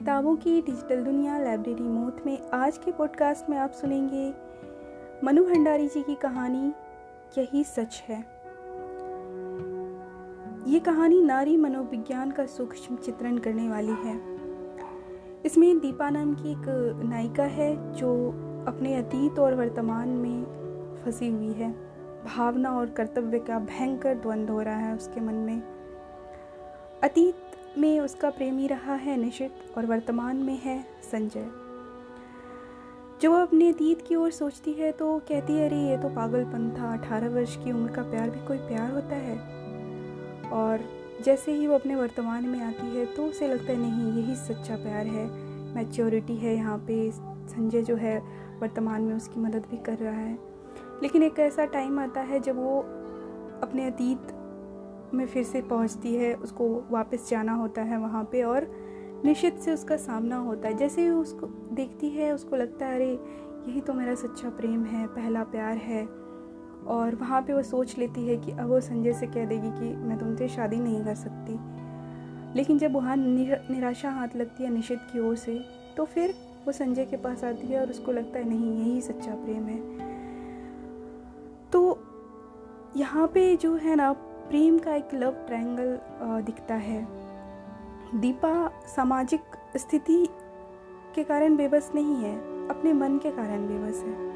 किताबों की डिजिटल दुनिया लाइब्रेरी मोत में आज के पॉडकास्ट में आप सुनेंगे मनु भंडारी जी की कहानी, यही सच है। ये कहानी नारी मनोविज्ञान का सूक्ष्म चित्रण करने वाली है। इसमें दीपा नाम की एक नायिका है जो अपने अतीत और वर्तमान में फंसी हुई है। भावना और कर्तव्य का भयंकर द्वंद्व हो रहा है उसके मन में। अतीत में उसका प्रेमी रहा है निशित और वर्तमान में है संजय। जो वह अपने अतीत की ओर सोचती है तो कहती है, अरे, ये तो पागलपन था। अठारह वर्ष की उम्र का प्यार भी कोई प्यार होता है? और जैसे ही वो अपने वर्तमान में आती है तो उसे लगता है, नहीं, यही सच्चा प्यार है। मैच्योरिटी है यहाँ पे। संजय जो है वर्तमान में उसकी मदद भी कर रहा है। लेकिन एक ऐसा टाइम आता है जब वो अपने अतीत में फिर से पहुँचती है, उसको वापस जाना होता है वहाँ पे और निश्चित से उसका सामना होता है। जैसे ही उसको देखती है, उसको लगता है, अरे, यही तो मेरा सच्चा प्रेम है, पहला प्यार है। और वहाँ पे वो सोच लेती है कि अब वो संजय से कह देगी कि मैं तुमसे शादी नहीं कर सकती। लेकिन जब वहाँ निराशा हाथ लगती है निशित की ओर से तो फिर वो संजय के पास आती है और उसको लगता है, नहीं, यही सच्चा प्रेम है। तो यहाँ पे जो है ना प्रेम का एक लव ट्रायंगल दिखता है। दीपा सामाजिक स्थिति के कारण बेबस नहीं है, अपने मन के कारण बेबस है।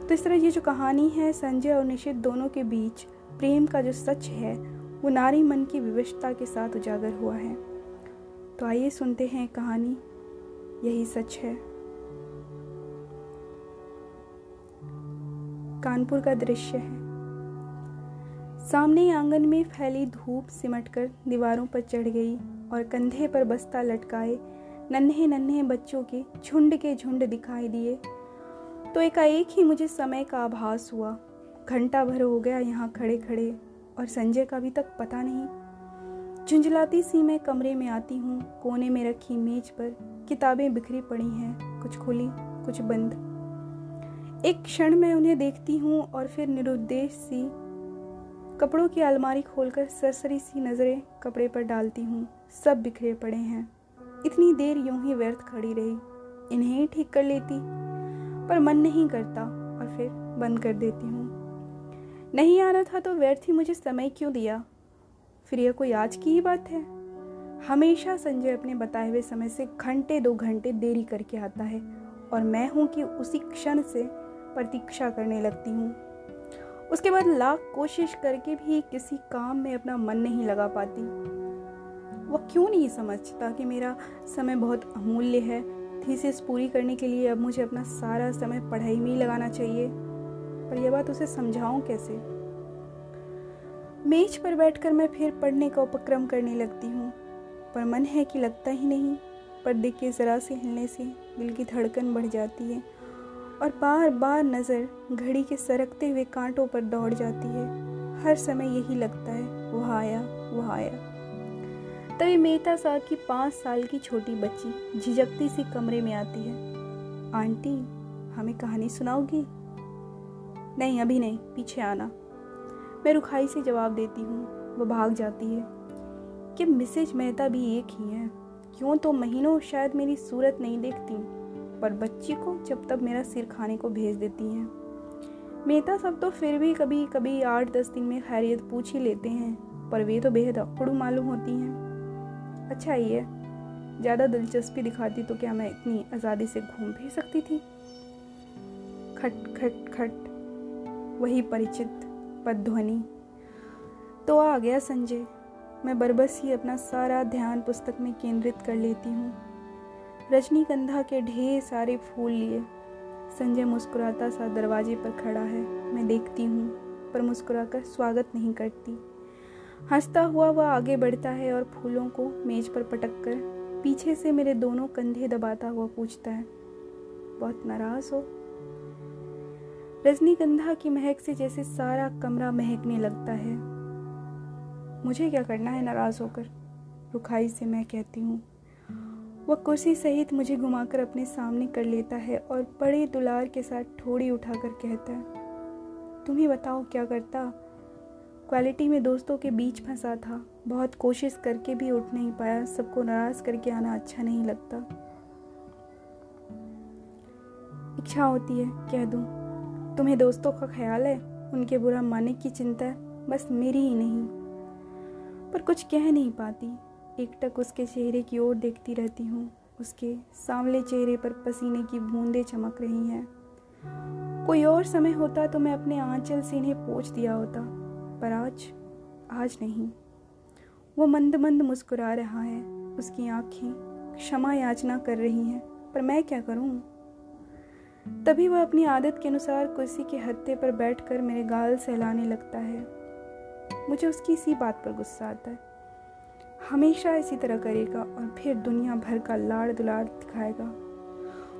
तो इस तरह ये जो कहानी है, संजय और निशित दोनों के बीच प्रेम का जो सच है, वो नारी मन की विविधता के साथ उजागर हुआ है। तो आइए सुनते हैं कहानी, यही सच है। कानपुर का दृश्य है। सामने आँगन में फैली धूप सिमटकर दीवारों पर चढ़ गई और कंधे पर बस्ता लटकाए, नन्हे नन्हे बच्चों के झुंड के झुंड दिखाई दिए। तो एकाएक ही मुझे समय का आभास हुआ। घंटा भर हो गया यहाँ खड़े खड़े और संजय का अभी तक पता नहीं। झुंझलाती सी मैं कमरे में आती हूँ, कोने में रखी मेज पर किताबें बिखरी पड़ी हैं, कुछ खुली, कुछ बंद। एक क्षण मैं उन्हें देखती हूँ और फिर निरुद्देश सी कपड़ों की अलमारी खोलकर सरसरी सी नज़रें कपड़े पर डालती हूँ। सब बिखरे पड़े हैं। इतनी देर यूँ ही व्यर्थ खड़ी रही। इन्हें ही ठीक कर लेती, पर मन नहीं करता और फिर बंद कर देती हूँ। नहीं आना था तो व्यर्थ ही मुझे समय क्यों दिया? फिर यह कोई आज की ही बात है? हमेशा संजय अपने बताए हुए समय से घंटे, दो घंटे देरी करके आता है, और मैं हूँ कि उसी क्षण से प्रतीक्षा करने लगती हूँ। उसके बाद लाख कोशिश करके भी किसी काम में अपना मन नहीं लगा पाती। वह क्यों नहीं समझता कि मेरा समय बहुत अमूल्य है? थीसिस पूरी करने के लिए अब मुझे अपना सारा समय पढ़ाई में ही लगाना चाहिए। पर यह बात उसे समझाऊं कैसे? मेज पर बैठकर मैं फिर पढ़ने का उपक्रम करने लगती हूँ। पर मन है कि लगता ही नहीं। पर्दे के ज़रा से हिलने से दिल की धड़कन बढ़ जाती है। और बार बार नज़र घड़ी के सरकते हुए कांटों पर दौड़ जाती है। हर समय यही लगता है, वह आया वह आया। तभी मेहता साहब की पाँच साल की छोटी बच्ची झिझकती सी कमरे में आती है। आंटी, हमें कहानी सुनाओगी? नहीं, अभी नहीं, पीछे आना। मैं रुखाई से जवाब देती हूँ। वह भाग जाती है। कि मिसेज मेहता भी एक ही है? क्यों तो महीनों शायद मेरी सूरत नहीं देखती? पर बच्ची को जब तक मेरा सिर खाने को भेज देती हैं। मेहता सब तो फिर भी कभी कभी आठ, दस दिन में खैरियत पूछ ही लेते हैं, पर वे तो बेहद अकड़ू मालूम होती हैं। अच्छा है ज़्यादा दिलचस्पी दिखाती तो क्या मैं इतनी आज़ादी से घूम भी सकती थी? खट खट खट, वही परिचित पदध्वनि तो आ गया संजय, मैं बरबस ही अपना सारा ध्यान पुस्तक में केंद्रित कर लेती हूँ। रजनीगंधा के ढेर सारे फूल लिए। संजय मुस्कुराता सा दरवाजे पर खड़ा है। मैं देखती हूँ, पर मुस्कुराकर स्वागत नहीं करती। हंसता हुआ वह आगे बढ़ता है और फूलों को मेज पर पटक कर पीछे से मेरे दोनों कंधे दबाता हुआ पूछता है, बहुत नाराज़ हो? रजनीगंधा की महक से जैसे सारा कमरा महकने लगता है। मुझे क्या करना है नाराज़ होकर? रुखाई से मैं कहती हूँ। वह कुर्सी सहित मुझे घुमाकर अपने सामने कर लेता है और बड़े दुलार के साथ ठोड़ी उठाकर कहता है, तुम ही बताओ क्या करता? क्वालिटी में दोस्तों के बीच फंसा था। बहुत कोशिश करके भी उठ नहीं पाया। सबको नाराज़ करके आना अच्छा नहीं लगता। इच्छा होती है, कह दू। तुम्हें दोस्तों का ख्याल है? उनके बुरा मानने की चिंता है। बस मेरी ही नहीं। पर कुछ कह नहीं पाती। एकटक उसके चेहरे की ओर देखती रहती हूँ। उसके सांवले चेहरे पर पसीने की बूंदें चमक रही हैं। कोई और समय होता तो मैं अपने आंचल से इन्हें पोछ दिया होता, पर आज आज नहीं। वो मंद मंद मुस्कुरा रहा है, उसकी आँखें क्षमा याचना कर रही हैं, पर मैं क्या करूँ? तभी वह अपनी आदत के अनुसार कुर्सी के हत्ते पर बैठकर मेरे गाल सहलाने लगता है। मुझे उसकी इसी बात पर गुस्सा आता है। हमेशा इसी तरह करेगा और फिर दुनिया भर का लाड़ दुलार दिखाएगा।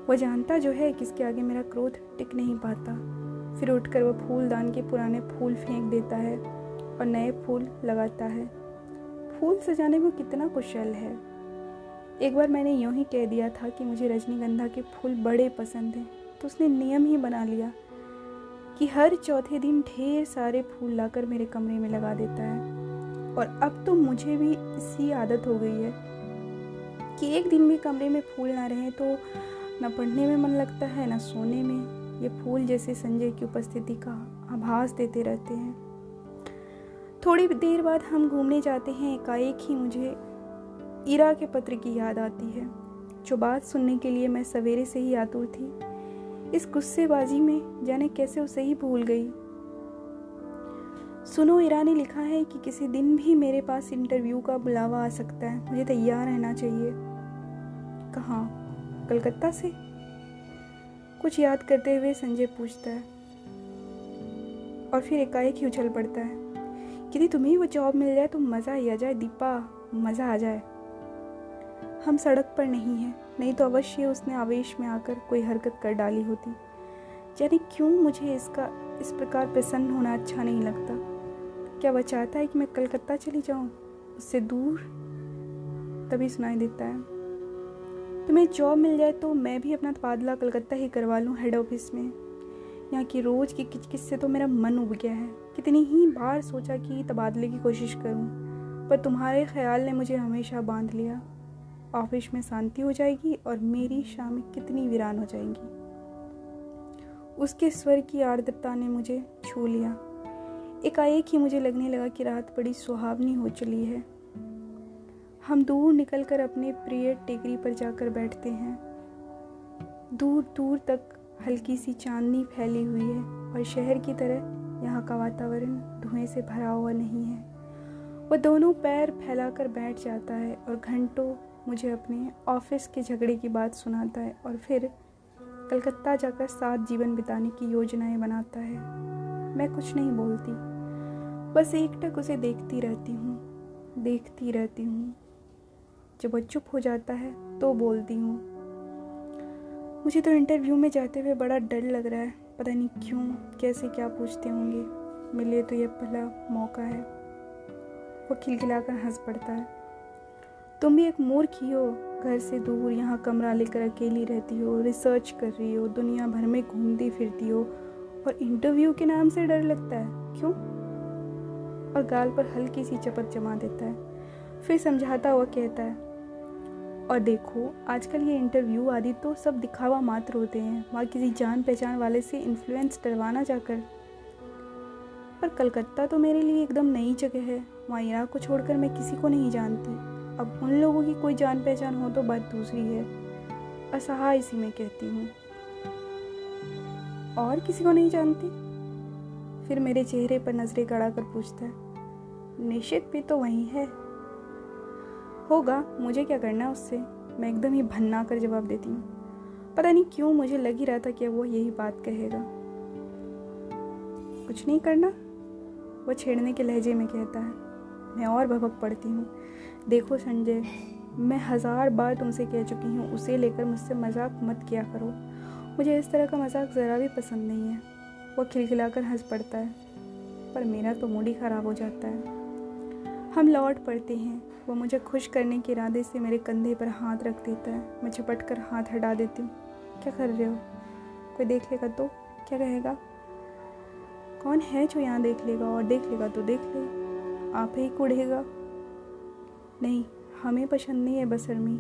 वह जानता जो है किसके आगे मेरा क्रोध टिक नहीं पाता। फिर उठकर वह फूलदान के पुराने फूल फेंक देता है और नए फूल लगाता है। फूल सजाने में कितना कुशल है। एक बार मैंने यूँ ही कह दिया था कि मुझे रजनीगंधा के फूल बड़े पसंद हैं तो उसने नियम ही बना लिया कि हर चौथे दिन ढेर सारे फूल लाकर मेरे कमरे में लगा देता है। और अब तो मुझे भी इसी आदत हो गई है कि एक दिन भी कमरे में फूल ना रहे तो न पढ़ने में मन लगता है, ना सोने में। ये फूल जैसे संजय की उपस्थिति का आभास देते रहते हैं। थोड़ी देर बाद हम घूमने जाते हैं, एकाएक ही मुझे ईरा के पत्र की याद आती है, जो बात सुनने के लिए मैं सवेरे से ही आतुर थी। इस गुस्सेबाजी में जाने कैसे उसे ही भूल गई। सुनो ईरा ने लिखा है कि किसी दिन भी मेरे पास इंटरव्यू का बुलावा आ सकता है। मुझे तैयार रहना चाहिए। कहाँ? कलकत्ता से? कुछ याद करते हुए संजय पूछता है। और फिर एकाएक ही उछल पड़ता है। यदि तुम्हें वो जॉब मिल जाए तो मज़ा ही आ जाए, दीपा। मज़ा आ जाए। हम सड़क पर नहीं हैं। नहीं तो अवश्य उसने आवेश में आकर कोई हरकत कर डाली होती। यानी क्यों मुझे इसका, इस प्रकार प्रसन्न होना अच्छा नहीं लगता? क्या वह चाहता है कि मैं कलकत्ता चली जाऊँ? उससे दूर तभी सुनाई देता है। तुम्हें जॉब मिल जाए तो मैं भी अपना तबादला कलकत्ता ही करवा लूँ हेड ऑफ़िस में। यहाँ की रोज़ की किचकिच से तो मेरा मन उब गया है। कितनी ही बार सोचा कि तबादले की कोशिश करूँ, पर तुम्हारे ख्याल ने मुझे हमेशा बाँध लिया। ऑफ़िस में शांति हो जाएगी और मेरी शामें कितनी वीरान हो जाएँगी। उसके स्वर की आर्द्रता ने मुझे छू लिया। एकाएक ही मुझे लगने लगा कि रात बड़ी सुहावनी हो चली है। हम दूर निकलकर अपने प्रिय टेकरी पर जाकर बैठते हैं। दूर दूर तक हल्की सी चांदनी फैली हुई है और शहर की तरह यहाँ का वातावरण धुएँ से भरा हुआ नहीं है। वह दोनों पैर फैलाकर बैठ जाता है और घंटों मुझे अपने ऑफ़िस के झगड़े की बात सुनाता है और फिर कलकत्ता जाकर साथ जीवन बिताने की योजनाएँ बनाता है। मैं कुछ नहीं बोलती। बस एक टक उसे देखती रहती हूँ, देखती रहती हूँ। जब वो चुप हो जाता है तो बोलती हूँ, मुझे तो इंटरव्यू में जाते हुए बड़ा डर लग रहा है। पता नहीं क्यों, कैसे क्या पूछते होंगे। मिले तो यह पहला मौका है। वो खिलखिलाकर हंस पड़ता है। तुम भी एक मूर्ख ही हो। घर से दूर यहाँ कमरा लेकर अकेली रहती हो रिसर्च कर रही हो, दुनिया भर में घूमती फिरती हो और इंटरव्यू के नाम से डर लगता है। क्यों? और गाल पर हल्की सी चपत जमा देता है। फिर समझाता हुआ कहता है, और देखो, आजकल ये इंटरव्यू आदि तो सब दिखावा मात्र होते हैं। वहाँ किसी जान पहचान वाले से इन्फ्लुएंस डरवाना जाकर पर कलकत्ता तो मेरे लिए एकदम नई जगह है। वहाँ इराक को छोड़कर मैं किसी को नहीं जानती। अब उन लोगों की कोई जान पहचान हो तो बात दूसरी है। असहाय इसी में कहती हूँ। और किसी को नहीं जानती? फिर मेरे चेहरे पर नज़रें गड़ा कर पूछता है निश्चित भी तो वही है। होगा, मुझे क्या करना है उससे? मैं एकदम ही भन्ना कर जवाब देती हूँ। पता नहीं क्यों मुझे लग ही रहा था कि वो यही बात कहेगा। कुछ नहीं करना? वो छेड़ने के लहजे में कहता है। मैं और भभक पड़ती हूँ। देखो संजय, मैं हज़ार बार तुमसे कह चुकी हूँ, उसे लेकर मुझसे मज़ाक मत किया करो। मुझे इस तरह का मज़ाक ज़रा भी पसंद नहीं है। वह खिलखिलाकर हंस पड़ता है। पर मेरा तो मूड ही ख़राब हो जाता है। हम लौट पड़ते हैं। वो मुझे खुश करने के इरादे से मेरे कंधे पर हाथ रख देता है। मैं झपट कर हाथ हटा देती हूँ। क्या कर रहे हो? कोई देख लेगा तो? क्या कहेगा कौन है जो यहाँ देख लेगा और देख लेगा तो देख ले। आप ही कुढ़ेगा नहीं, हमें पसंद नहीं है बसरमी।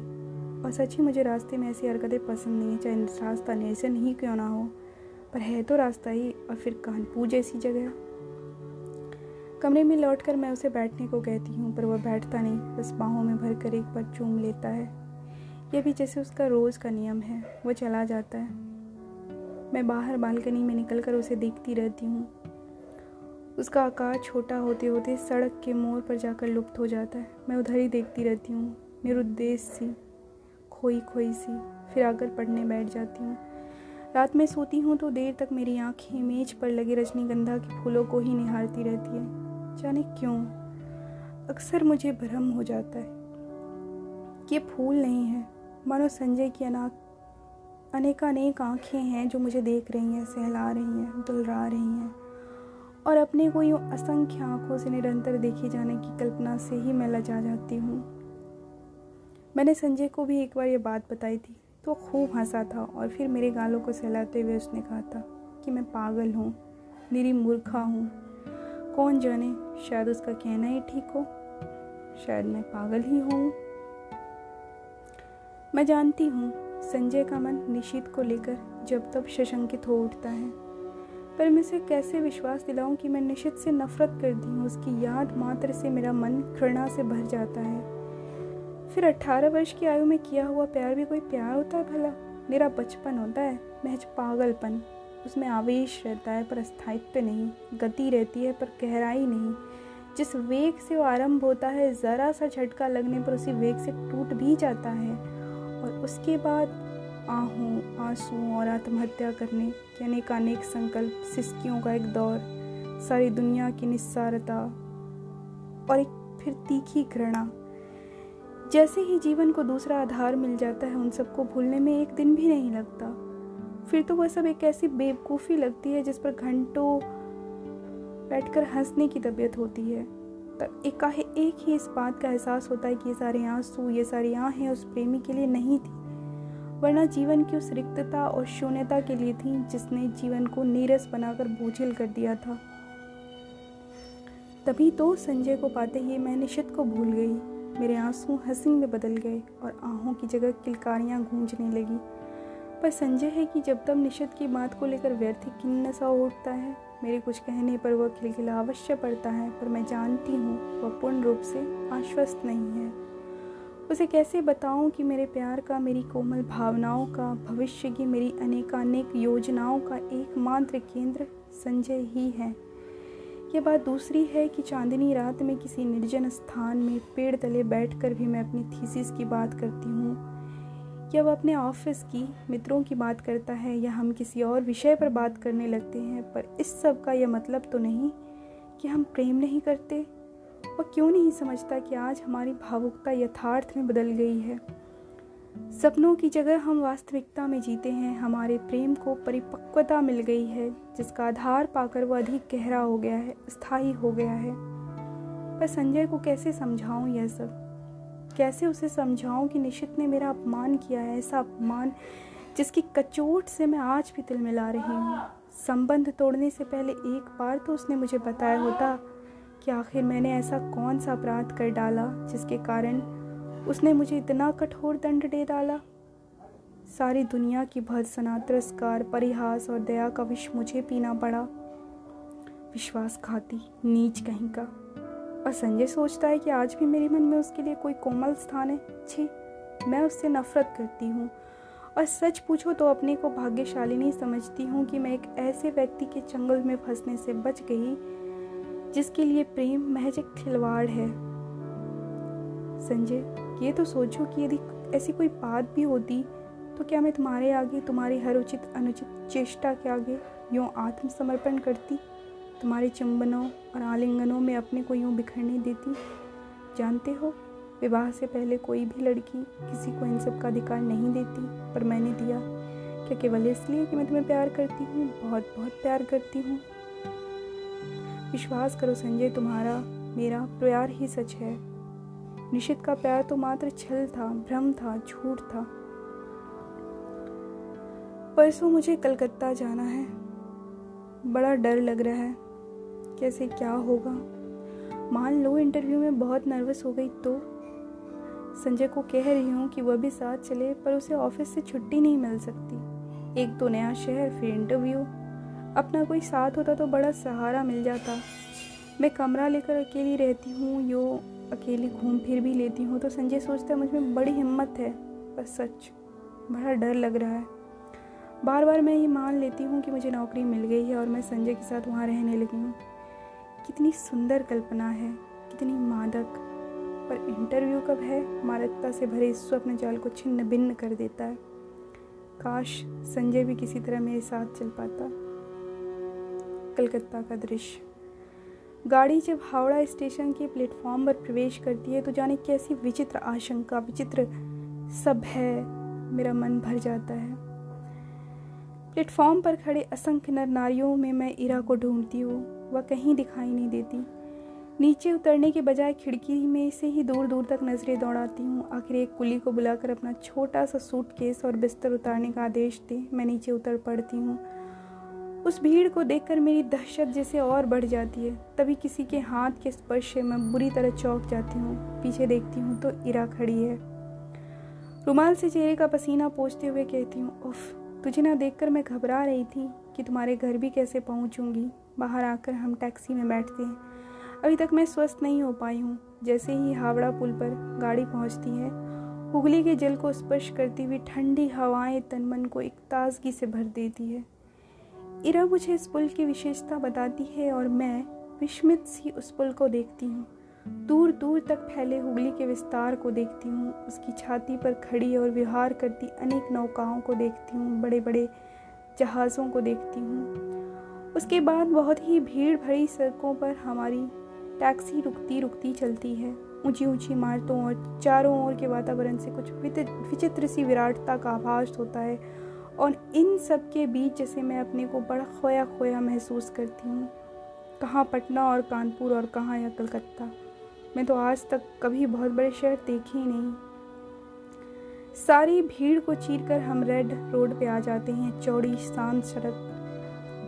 और सच ही मुझे रास्ते में ऐसी हरकतें पसंद नहीं है, चाहे रास्ता नहीं ऐसे नहीं क्यों ना हो। पर है तो रास्ता ही और फिर कानपुर जैसी जगह। कमरे में लौटकर मैं उसे बैठने को कहती हूँ, पर वह बैठता नहीं। बस बाहों में भर कर एक बार चूम लेता है। यह भी जैसे उसका रोज़ का नियम है वो चला जाता है। मैं बाहर बालकनी में निकल कर उसे देखती रहती हूँ। उसका आकार छोटा होते होते सड़क के मोड़ पर जाकर लुप्त हो जाता है। मैं उधर ही देखती रहती हूँ, निरुद्देश सी खोई खोई सी, फिर आकर पढ़ने बैठ जाती हूँ। रात में सोती हूँ तो देर तक मेरी आँखें मेज पर लगे रजनीगंधा के फूलों को ही निहारती रहती है। जाने क्यों? अक्सर मुझे भ्रम हो जाता है कि ये फूल नहीं है। मानो संजय की अनाक अनेकानेक आँखें हैं जो मुझे देख रही हैं, सहला रही हैं, दुलरा रही हैं। और अपने को यूँ असंख्य आँखों से निरंतर देखी जाने की कल्पना से ही मैं लजा जाती हूँ। मैंने संजय को भी एक बार ये बात बताई थी तो खूब हंसा था और फिर मेरे गालों को सहलाते हुए उसने कहा था कि मैं पागल हूँ निरी मूर्खा हूँ। कौन जाने? शायद उसका कहना ही ठीक हो। शायद मैं पागल ही हूँ। मैं जानती हूँ, संजय का मन निशित को लेकर जब तब सशंकित हो उठता है। पर मैं उसे कैसे विश्वास दिलाऊं कि मैं निशित से नफरत करती हूँ? उसकी याद मात्र से मेरा मन घृणा से भर जाता है। फिर अट्ठारह वर्ष की आयु में किया हुआ प्यार भी कोई प्यार होता है भला? मेरा बचपन होता है, महज पागलपन। उसमें आवेश रहता है, पर स्थायित्व नहीं। गति रहती है, पर गहराई नहीं। जिस वेग से वो आरंभ होता है, ज़रा सा झटका लगने पर उसी वेग से टूट भी जाता है। और उसके बाद आहों आँसू और आत्महत्या करने के अनेक अनेक संकल्प, सिस्कियों का एक दौर, सारी दुनिया की निस्सारता और एक फिर तीखी घृणा। जैसे ही जीवन को दूसरा आधार मिल जाता है, उन सबको भूलने में एक दिन भी नहीं लगता। फिर तो वह सब एक ऐसी बेवकूफ़ी लगती है जिस पर घंटों बैठकर हंसने की तबीयत होती है। तब एकाहे एक ही इस बात का एहसास होता है कि ये सारे आँसू, ये सारी आहें उस प्रेमी के लिए नहीं थी, वरना जीवन की उस रिक्तता और शून्यता के लिए थी जिसने जीवन को नीरस बनाकर बोझिल कर दिया था। तभी तो संजय को पाते ही मैं निशित को भूल गई। मेरे आँसू हँसी में बदल गए और आहों की जगह किलकारियाँ गूंजने लगी। पर संजय है कि जब तब निषद की बात को लेकर व्यर्थ किन्न सा उठता है। मेरे कुछ कहने पर वह खिलखिला अवश्य पड़ता है, पर मैं जानती हूँ वह पूर्ण रूप से आश्वस्त नहीं है। उसे कैसे बताऊँ कि मेरे प्यार का, मेरी कोमल भावनाओं का, भविष्य की मेरी अनेकानेक योजनाओं का एकमात्र केंद्र संजय ही है। यह बात दूसरी है कि चांदनी रात में किसी निर्जन स्थान में पेड़ तले बैठकर भी मैं अपनी थीसिस की बात करती हूँ। या वह अपने ऑफ़िस की मित्रों की बात करता है या हम किसी और विषय पर बात करने लगते हैं, पर इस सब का यह मतलब तो नहीं कि हम प्रेम नहीं करते? और क्यों नहीं समझता कि आज हमारी भावुकता यथार्थ में बदल गई है? सपनों की जगह हम वास्तविकता में जीते हैं, हमारे प्रेम को परिपक्वता मिल गई है, जिसका आधार पाकर वह अधिक गहरा हो गया है, स्थायी हो गया है। पर संजय को कैसे समझाऊं यह सब? कैसे उसे समझाऊं कि निशित ने मेरा अपमान किया है, ऐसा अपमान जिसकी कचोट से मैं आज भी तिल मिला रही हूँ। संबंध तोड़ने से पहले एक बार तो उसने मुझे बताया होता कि आखिर मैंने ऐसा कौन सा अपराध कर डाला जिसके कारण उसने मुझे इतना कठोर दंड दे डाला। सारी दुनिया की भर्सना तिरस्कार परिहास और दया का विष मुझे पीना पड़ा। विश्वासघाती, नीच कहीं का। और संजय सोचता है कि आज भी मेरे मन में उसके लिए कोई कोमल स्थान है। छी, मैं उससे नफरत करती हूँ। और सच पूछो तो अपने को भाग्यशाली नहीं समझती हूँ कि मैं एक ऐसे व्यक्ति के चंगल में फंसने से बच गई, जिसके लिए प्रेम, महज एक खिलवाड़ है। संजय, ये तो सोचो कि यदि ऐसी कोई बात भी होती तो क्या मैं तुम्हारे आगे, तुम्हारी हर उचित, अनुचित चेष्टा के आगे यूँ आत्मसमर्पण करती? तुम्हारे चुंबनों और आलिंगनों में अपने को यूँ बिखरने देती। जानते हो, विवाह से पहले कोई भी लड़की किसी को इन सब का अधिकार नहीं देती, पर मैंने दिया। क्या केवल इसलिए कि मैं तुम्हें प्यार करती हूँ, बहुत बहुत प्यार करती हूँ। विश्वास करो संजय, तुम्हारा, मेरा प्यार ही सच है। निशित का प्यार तो मात्र छल था, भ्रम था, झूठ था। परसों मुझे कलकत्ता जाना है। बड़ा डर लग रहा है। कैसे क्या होगा? मान लो इंटरव्यू में बहुत नर्वस हो गई तो। संजय को कह रही हूँ कि वह भी साथ चले, पर उसे ऑफ़िस से छुट्टी नहीं मिल सकती। एक तो नया शहर, फिर इंटरव्यू अपना कोई साथ होता तो बड़ा सहारा मिल जाता। मैं कमरा लेकर अकेली रहती हूँ, यो अकेली घूम फिर भी लेती हूँ तो संजय सोचता है मुझमें बड़ी हिम्मत है, पर सच बड़ा डर लग रहा है। बार बार मैं ये मान लेती हूँ कि मुझे नौकरी मिल गई है और मैं संजय के साथ वहाँ रहने लगी हूँ। कितनी सुंदर कल्पना है, कितनी मादक। पर इंटरव्यू कब है, मादकता से भरे इस स्वप्न जाल को छिन्न भिन्न कर देता है। काश संजय भी किसी तरह मेरे साथ चल पाता। कलकत्ता का दृश्य। गाड़ी जब हावड़ा स्टेशन के प्लेटफॉर्म पर प्रवेश करती है तो जाने कैसी विचित्र आशंका, विचित्र सब है, मेरा मन भर जाता है। प्लेटफॉर्म पर खड़े असंख्य नर नारियों में मैं इरा को ढूंढती हूँ। वह कहीं दिखाई नहीं देती। नीचे उतरने के बजाय खिड़की में से ही दूर दूर तक नज़रें दौड़ाती हूँ। आखिर एक कुली को बुलाकर अपना छोटा सा सूटकेस और बिस्तर उतारने का आदेश दे मैं नीचे उतर पड़ती हूँ। उस भीड़ को देखकर मेरी दहशत जैसे और बढ़ जाती है। तभी किसी के हाथ के स्पर्श से मैं बुरी तरह चौंक जाती हूँ। पीछे देखती हूँ तो इरा खड़ी है। रुमाल से चेहरे का पसीना पोछते हुए कहती हूँ, उफ, तुझे ना देखकर मैं घबरा रही थी कि तुम्हारे घर भी कैसे पहुँचूँगी? बाहर आकर हम टैक्सी में बैठते हैं। अभी तक मैं स्वस्थ नहीं हो पाई हूँ। जैसे ही हावड़ा पुल पर गाड़ी पहुँचती है, हुगली के जल को स्पर्श करती हुई ठंडी हवाएँ तन मन को एक ताजगी से भर देती है। इरा मुझे इस पुल की विशेषता बताती है और मैं विस्मित सी उस पुल को देखती हूँ। दूर दूर तक फैले हुगली के विस्तार को देखती हूँ। उसकी छाती पर खड़ी और विहार करती अनेक नौकाओं को देखती हूँ। बड़े बड़े जहाज़ों को देखती हूँ। उसके बाद बहुत ही भीड़ भरी सड़कों पर हमारी टैक्सी रुकती रुकती चलती है। ऊँची ऊँची इमारतों और चारों ओर के वातावरण से कुछ विचित्र सी विराटता का आभास होता है। और इन सब के बीच जैसे मैं अपने को बड़ा खोया खोया महसूस करती हूँ। कहाँ पटना और कानपुर और कहाँ या कलकत्ता? मैं तो आज तक कभी बहुत बड़े शहर देखे ही नहीं। सारी भीड़ को चीर कर हम रेड रोड पे आ जाते हैं, चौड़ी शांत सड़क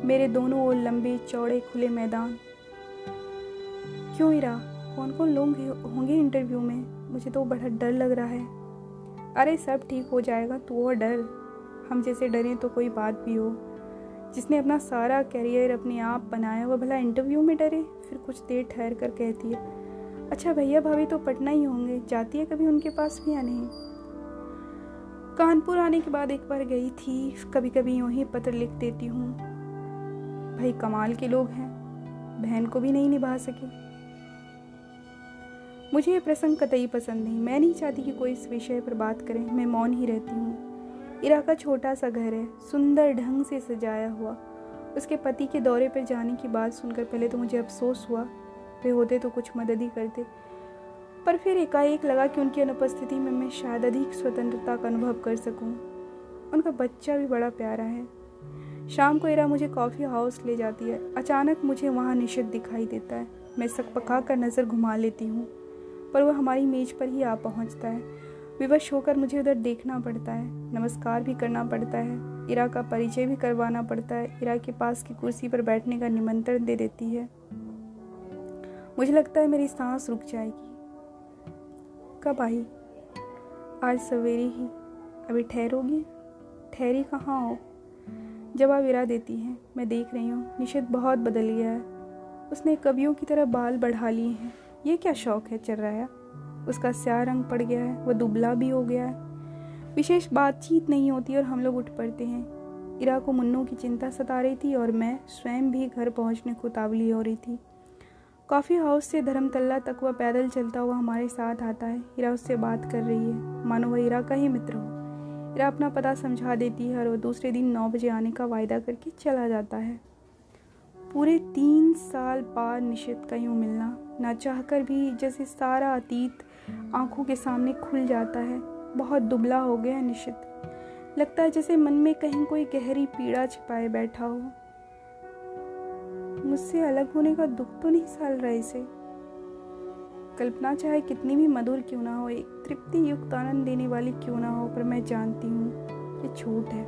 मेरे दोनों ओर लंबे, चौड़े, खुले मैदान। क्यों इरा कौन कौन लोग होंगे इंटरव्यू में? मुझे तो बड़ा डर लग रहा है। अरे, सब ठीक हो जाएगा, तू और डर। हम जैसे डरें तो कोई बात भी हो। जिसने अपना सारा करियर अपने आप बनाया, वह भला इंटरव्यू में डरे? फिर कुछ देर ठहर कर कहती है अच्छा भैया, भाभी तो पटना ही होंगे। जाती है कभी उनके पास भी या नहीं? कानपुर आने के बाद एक बार गई थी। कभी कभी यूँ ही पत्र लिख देती हूँ। भाई, कमाल के लोग हैं। बहन को भी नहीं निभा सके। मुझे ये प्रसंग कतई पसंद नहीं। मैं नहीं चाहती कि कोई इस विषय पर बात करें। मैं मौन ही रहती हूँ। इरा का छोटा सा घर है। सुंदर ढंग से सजाया हुआ। उसके पति के दौरे पर जाने की बात सुनकर पहले तो मुझे अफसोस हुआ। वे होते तो कुछ मदद ही करते। पर फिर एकाएक लगा कि उनकी अनुपस्थिति में मैं शायद अधिक स्वतंत्रता का अनुभव कर सकूँ। उनका बच्चा भी बड़ा प्यारा है। शाम को इरा मुझे कॉफ़ी हाउस ले जाती है। अचानक मुझे वहाँ निषेध दिखाई देता है। मैं सक पका कर नज़र घुमा लेती हूँ, पर वह हमारी मेज पर ही आ पहुँचता है। विवश होकर मुझे उधर देखना पड़ता है, नमस्कार भी करना पड़ता है, इरा का परिचय भी करवाना पड़ता है, इरा के पास की कुर्सी पर बैठने का निमंत्रण दे देती है। मुझे लगता है मेरी सांस रुक जाएगी। कब आई? आज सवेरे ही। अभी ठहरोगी? ठहरी कहाँ हो? जवाब इरा देती हैं, मैं देख रही हूँ निशित बहुत बदल गया है। उसने कवियों की तरह बाल बढ़ा लिए हैं। ये क्या शौक है है उसका स्या रंग पड़ गया है, वह दुबला भी हो गया है। विशेष बातचीत नहीं होती और हम लोग उठ पड़ते हैं। इरा को मुन्नू की चिंता सता रही थी और मैं स्वयं भी घर पहुँचने को तावली हो रही थी। कॉफ़ी हाउस से धर्मतल्ला तक वह पैदल चलता हुआ हमारे साथ आता है। इरा उससे बात कर रही है। मानो वह इरा का ही मित्र हो। इरा अपना पता समझा देती है और वह दूसरे दिन नौ बजे आने का वायदा करके चला जाता है। पूरे तीन साल बाद निश्चित का यूँ मिलना, ना चाहकर भी जैसे सारा अतीत आँखों के सामने खुल जाता है, बहुत दुबला हो गया निश्चित लगता है जैसे मन में कहीं कोई गहरी पीड़ा छिपाए बैठा हो। मुझसे अलग होने का दुख तो नहीं साल रहा इसे। कल्पना चाहे कितनी भी मधुर क्यों ना हो, एक तृप्ति युक्त आनंद देने वाली क्यों ना हो, पर मैं जानती हूँ ये छूट है।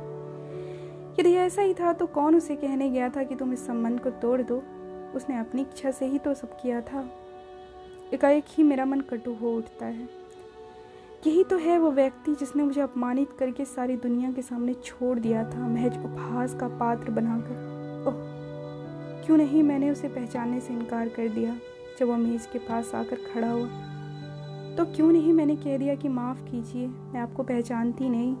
यदि ऐसा ही था तो कौन उसे कहने गया था कि तुम इस संबंध को तोड़ दो? उसने अपनी इच्छा से ही तो सब किया था। एकाएक ही मेरा मन कटु हो उठता है। यही तो है वो व्यक्ति जिसने मुझे अपमानित करके सारी दुनिया के सामने छोड़ दिया था, महज उपहास का पात्र बनाकर। ओह, क्यों नहीं मैंने उसे पहचानने से इनकार कर दिया? जब वो मेज़ के पास आकर खड़ा हुआ तो क्यों नहीं मैंने कह दिया कि माफ़ कीजिए? मैं आपको पहचानती नहीं।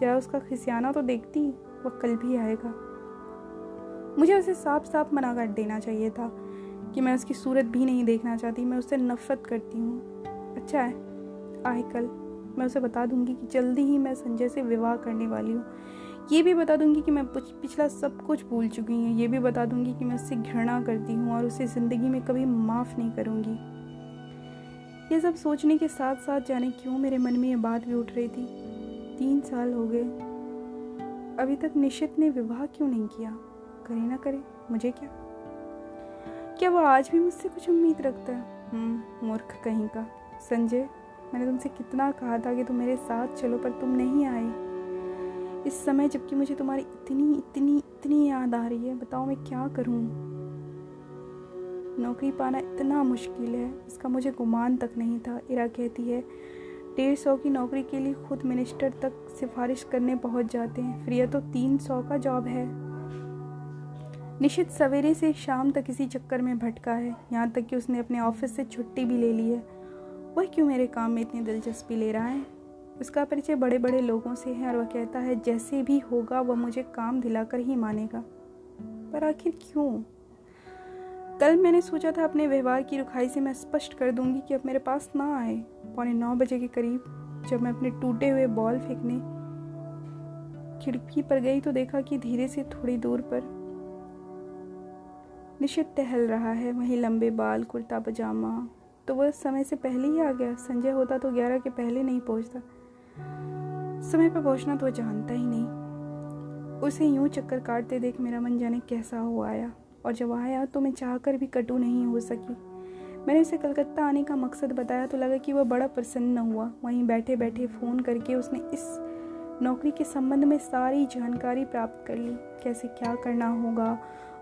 जरा उसका खिसियाना तो देखती, वह कल भी आएगा। मुझे उसे साफ़ साफ़ मना कर देना चाहिए था कि मैं उसकी सूरत भी नहीं देखना चाहती। मैं उससे नफ़रत करती हूँ। अच्छा है, आए कल। मैं उसे बता दूँगी कि जल्दी ही मैं संजय से विवाह करने वाली हूँ। ये भी बता दूँगी कि मैं पिछला सब कुछ भूल चुकी हूँ। ये भी बता दूँगी कि मैं उससे घृणा करती हूँ और उसे ज़िंदगी में कभी माफ़ नहीं करूँगी। ये सब सोचने के साथ साथ जाने क्यों मेरे मन में ये बात भी उठ रही थी? तीन साल हो गए। अभी तक निशित ने विवाह क्यों नहीं किया? करे ना करे मुझे क्या? क्या वो आज भी मुझसे कुछ उम्मीद रखता है? हम्म, मूर्ख कहीं का। संजय मैंने तुमसे कितना कहा था कि तुम मेरे साथ चलो पर तुम नहीं आए। इस समय जबकि मुझे तुम्हारी इतनी इतनी इतनी याद आ रही है, बताओ मैं क्या करूँ? नौकरी पाना इतना मुश्किल है, इसका मुझे गुमान तक नहीं था। इरा कहती है, डेढ़ सौ की नौकरी के लिए खुद मिनिस्टर तक सिफारिश करने पहुँच जाते हैं। फ्रिया तो तीन सौ का जॉब है। निशित सवेरे से शाम तक इसी चक्कर में भटका है। यहाँ तक कि उसने अपने ऑफ़िस से छुट्टी भी ले ली है। वह क्यों मेरे काम में इतनी दिलचस्पी ले रहा है? उसका परिचय बड़े बड़े लोगों से है और वह कहता है, जैसे भी होगा, वह मुझे काम दिलाकर ही मानेगा। पर आखिर क्यों? कल मैंने सोचा था अपने व्यवहार की रुखाई से मैं स्पष्ट कर दूँगी कि अब मेरे पास ना आए। पौने नौ बजे के करीब जब मैं अपने टूटे हुए बॉल फेंकने खिड़की पर गई तो देखा कि धीरे से थोड़ी दूर पर निशित टहल रहा है। वहीं लंबे बाल कुर्ता पजामा तो वह समय से पहले ही आ गया। संजय होता तो ग्यारह के पहले नहीं पहुँचता। समय पर पहुँचना तो जानता ही नहीं। उसे यूँ चक्कर काटते देख मेरा मन जाने कैसा हो आया। और जब आया तो मैं चाहकर भी कटु नहीं हो सकी। मैंने उसे कलकत्ता आने का मकसद बताया तो लगा कि वह बड़ा प्रसन्न हुआ। वहीं बैठे बैठे फ़ोन करके उसने इस नौकरी के संबंध में सारी जानकारी प्राप्त कर ली। कैसे क्या करना होगा?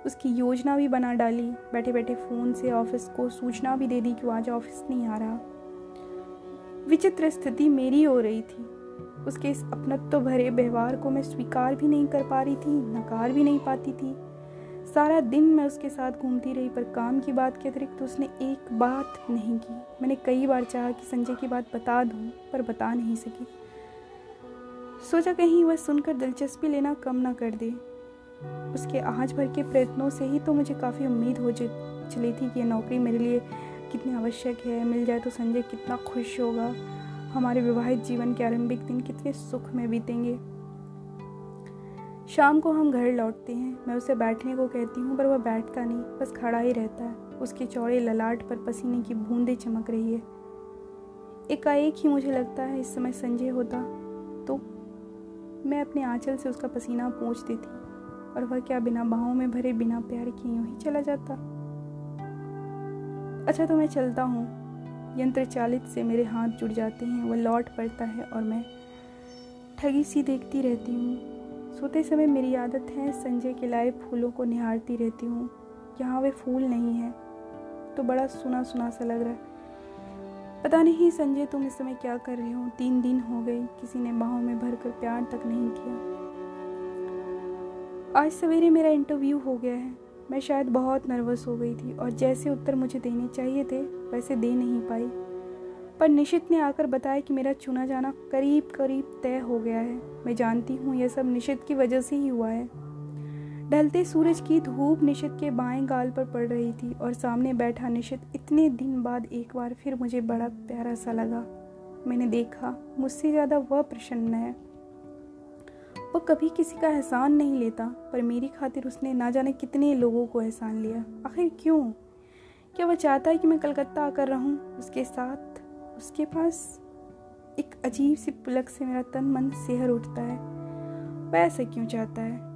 उसकी योजना भी बना डाली। बैठे बैठे फ़ोन से ऑफ़िस को सूचना भी दे दी कि वो आज ऑफ़िस नहीं आ रहा। विचित्र स्थिति मेरी हो रही थी। उसके इस अपनत्व भरे व्यवहार को मैं स्वीकार भी नहीं कर पा रही थी, नकार भी नहीं पाती थी। सारा दिन मैं उसके साथ घूमती रही, पर काम की बात के अतिरिक्त तो उसने एक बात नहीं की। मैंने कई बार चाहा कि संजय की बात बता दूँ, पर बता नहीं सकी। सोचा कहीं वह सुनकर दिलचस्पी लेना कम ना कर दे। उसके आज भर के प्रयत्नों से ही तो मुझे काफ़ी उम्मीद हो चली थी कि यह नौकरी मेरे लिए कितनी आवश्यक है, मिल जाए तो संजय कितना खुश होगा। हमारे विवाहित जीवन के आरंभिक दिन कितने सुख में बीतेंगे। शाम को हम घर लौटते हैं। मैं उसे बैठने को कहती हूँ, पर वह बैठता नहीं, बस खड़ा ही रहता है। उसके चौड़े ललाट पर पसीने की बूंदें चमक रही है। एकाएक ही मुझे लगता है, इस समय संजय होता तो मैं अपने आंचल से उसका पसीना पहुँच देती। और वह क्या बिना बाहों में भरे, बिना प्यार के यूँ ही चला जाता? अच्छा तो मैं चलता हूँ। यंत्र चालित से मेरे हाथ जुड़ जाते हैं, वह लौट पड़ता है और मैं ठगी सी देखती रहती हूँ। सोते समय मेरी आदत है, संजय के लाए फूलों को निहारती रहती हूँ। यहाँ वे फूल नहीं हैं तो बड़ा सुना सुना सा लग रहा है। पता नहीं संजय, तुम इस समय क्या कर रहे हो? तीन दिन हो गए, किसी ने बाहों में भरकर प्यार तक नहीं किया। आज सवेरे मेरा इंटरव्यू हो गया है। मैं शायद बहुत नर्वस हो गई थी और जैसे उत्तर मुझे देने चाहिए थे, वैसे दे नहीं पाई। पर निशित ने आकर बताया कि मेरा चुना जाना करीब करीब तय हो गया है। मैं जानती हूँ यह सब निशित की वजह से ही हुआ है। ढलते सूरज की धूप निशित के बाएँ गाल पर पड़ रही थी और सामने बैठा निशित इतने दिन बाद एक बार फिर मुझे बड़ा प्यारा सा लगा। मैंने देखा, मुझसे ज़्यादा वह प्रसन्न है। वो कभी किसी का एहसान नहीं लेता, पर मेरी खातिर उसने ना जाने कितने लोगों को एहसान लिया। आखिर क्यों? क्या वह चाहता है कि मैं कलकत्ता आकर रहूँ? उसके साथ, उसके पास एक अजीब सी पुलक से मेरा तन मन सेहर उठता है। वह ऐसा क्यों चाहता है?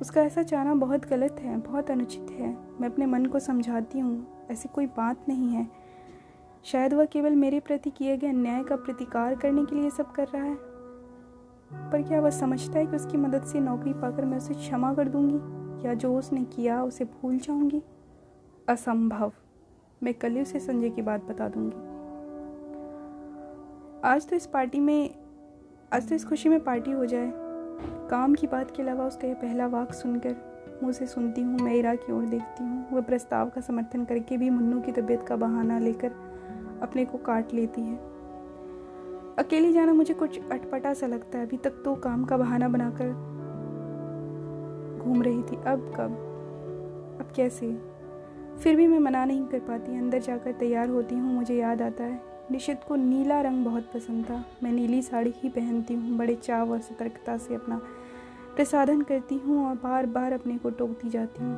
उसका ऐसा चाहना बहुत गलत है, बहुत अनुचित है। मैं अपने मन को समझाती हूँ, ऐसी कोई बात नहीं है। शायद वह केवल मेरे प्रति किए गए अन्याय का प्रतिकार करने के लिए सब कर रहा है। पर क्या वह समझता है कि उसकी मदद से नौकरी पाकर मैं उसे क्षमा कर दूँगी? या जो उसने किया, उसे भूल जाऊँगी? असंभव। मैं कल ही उसे संजय की बात बता दूँगी। आज तो इस पार्टी में, आज तो इस खुशी में पार्टी हो जाए। काम की बात के अलावा उसका यह पहला वाक सुनकर मुँह से सुनती हूँ, मैं इरा की ओर देखती हूँ। वह प्रस्ताव का समर्थन करके भी मुन्नू की तबीयत का बहाना लेकर अपने को काट लेती है। अकेली जाना मुझे कुछ अटपटा सा लगता है। अभी तक तो काम का बहाना बनाकर घूम रही थी। अब कब? अब कैसे? फिर भी मैं मना नहीं कर पाती। अंदर जाकर तैयार होती हूँ, मुझे याद आता है। निशित को नीला रंग बहुत पसंद था। मैं नीली साड़ी ही पहनती हूँ, बड़े चाव और सतर्कता से अपना प्रसाधन करती हूँ और बार बार अपने को टोकती जाती हूँ।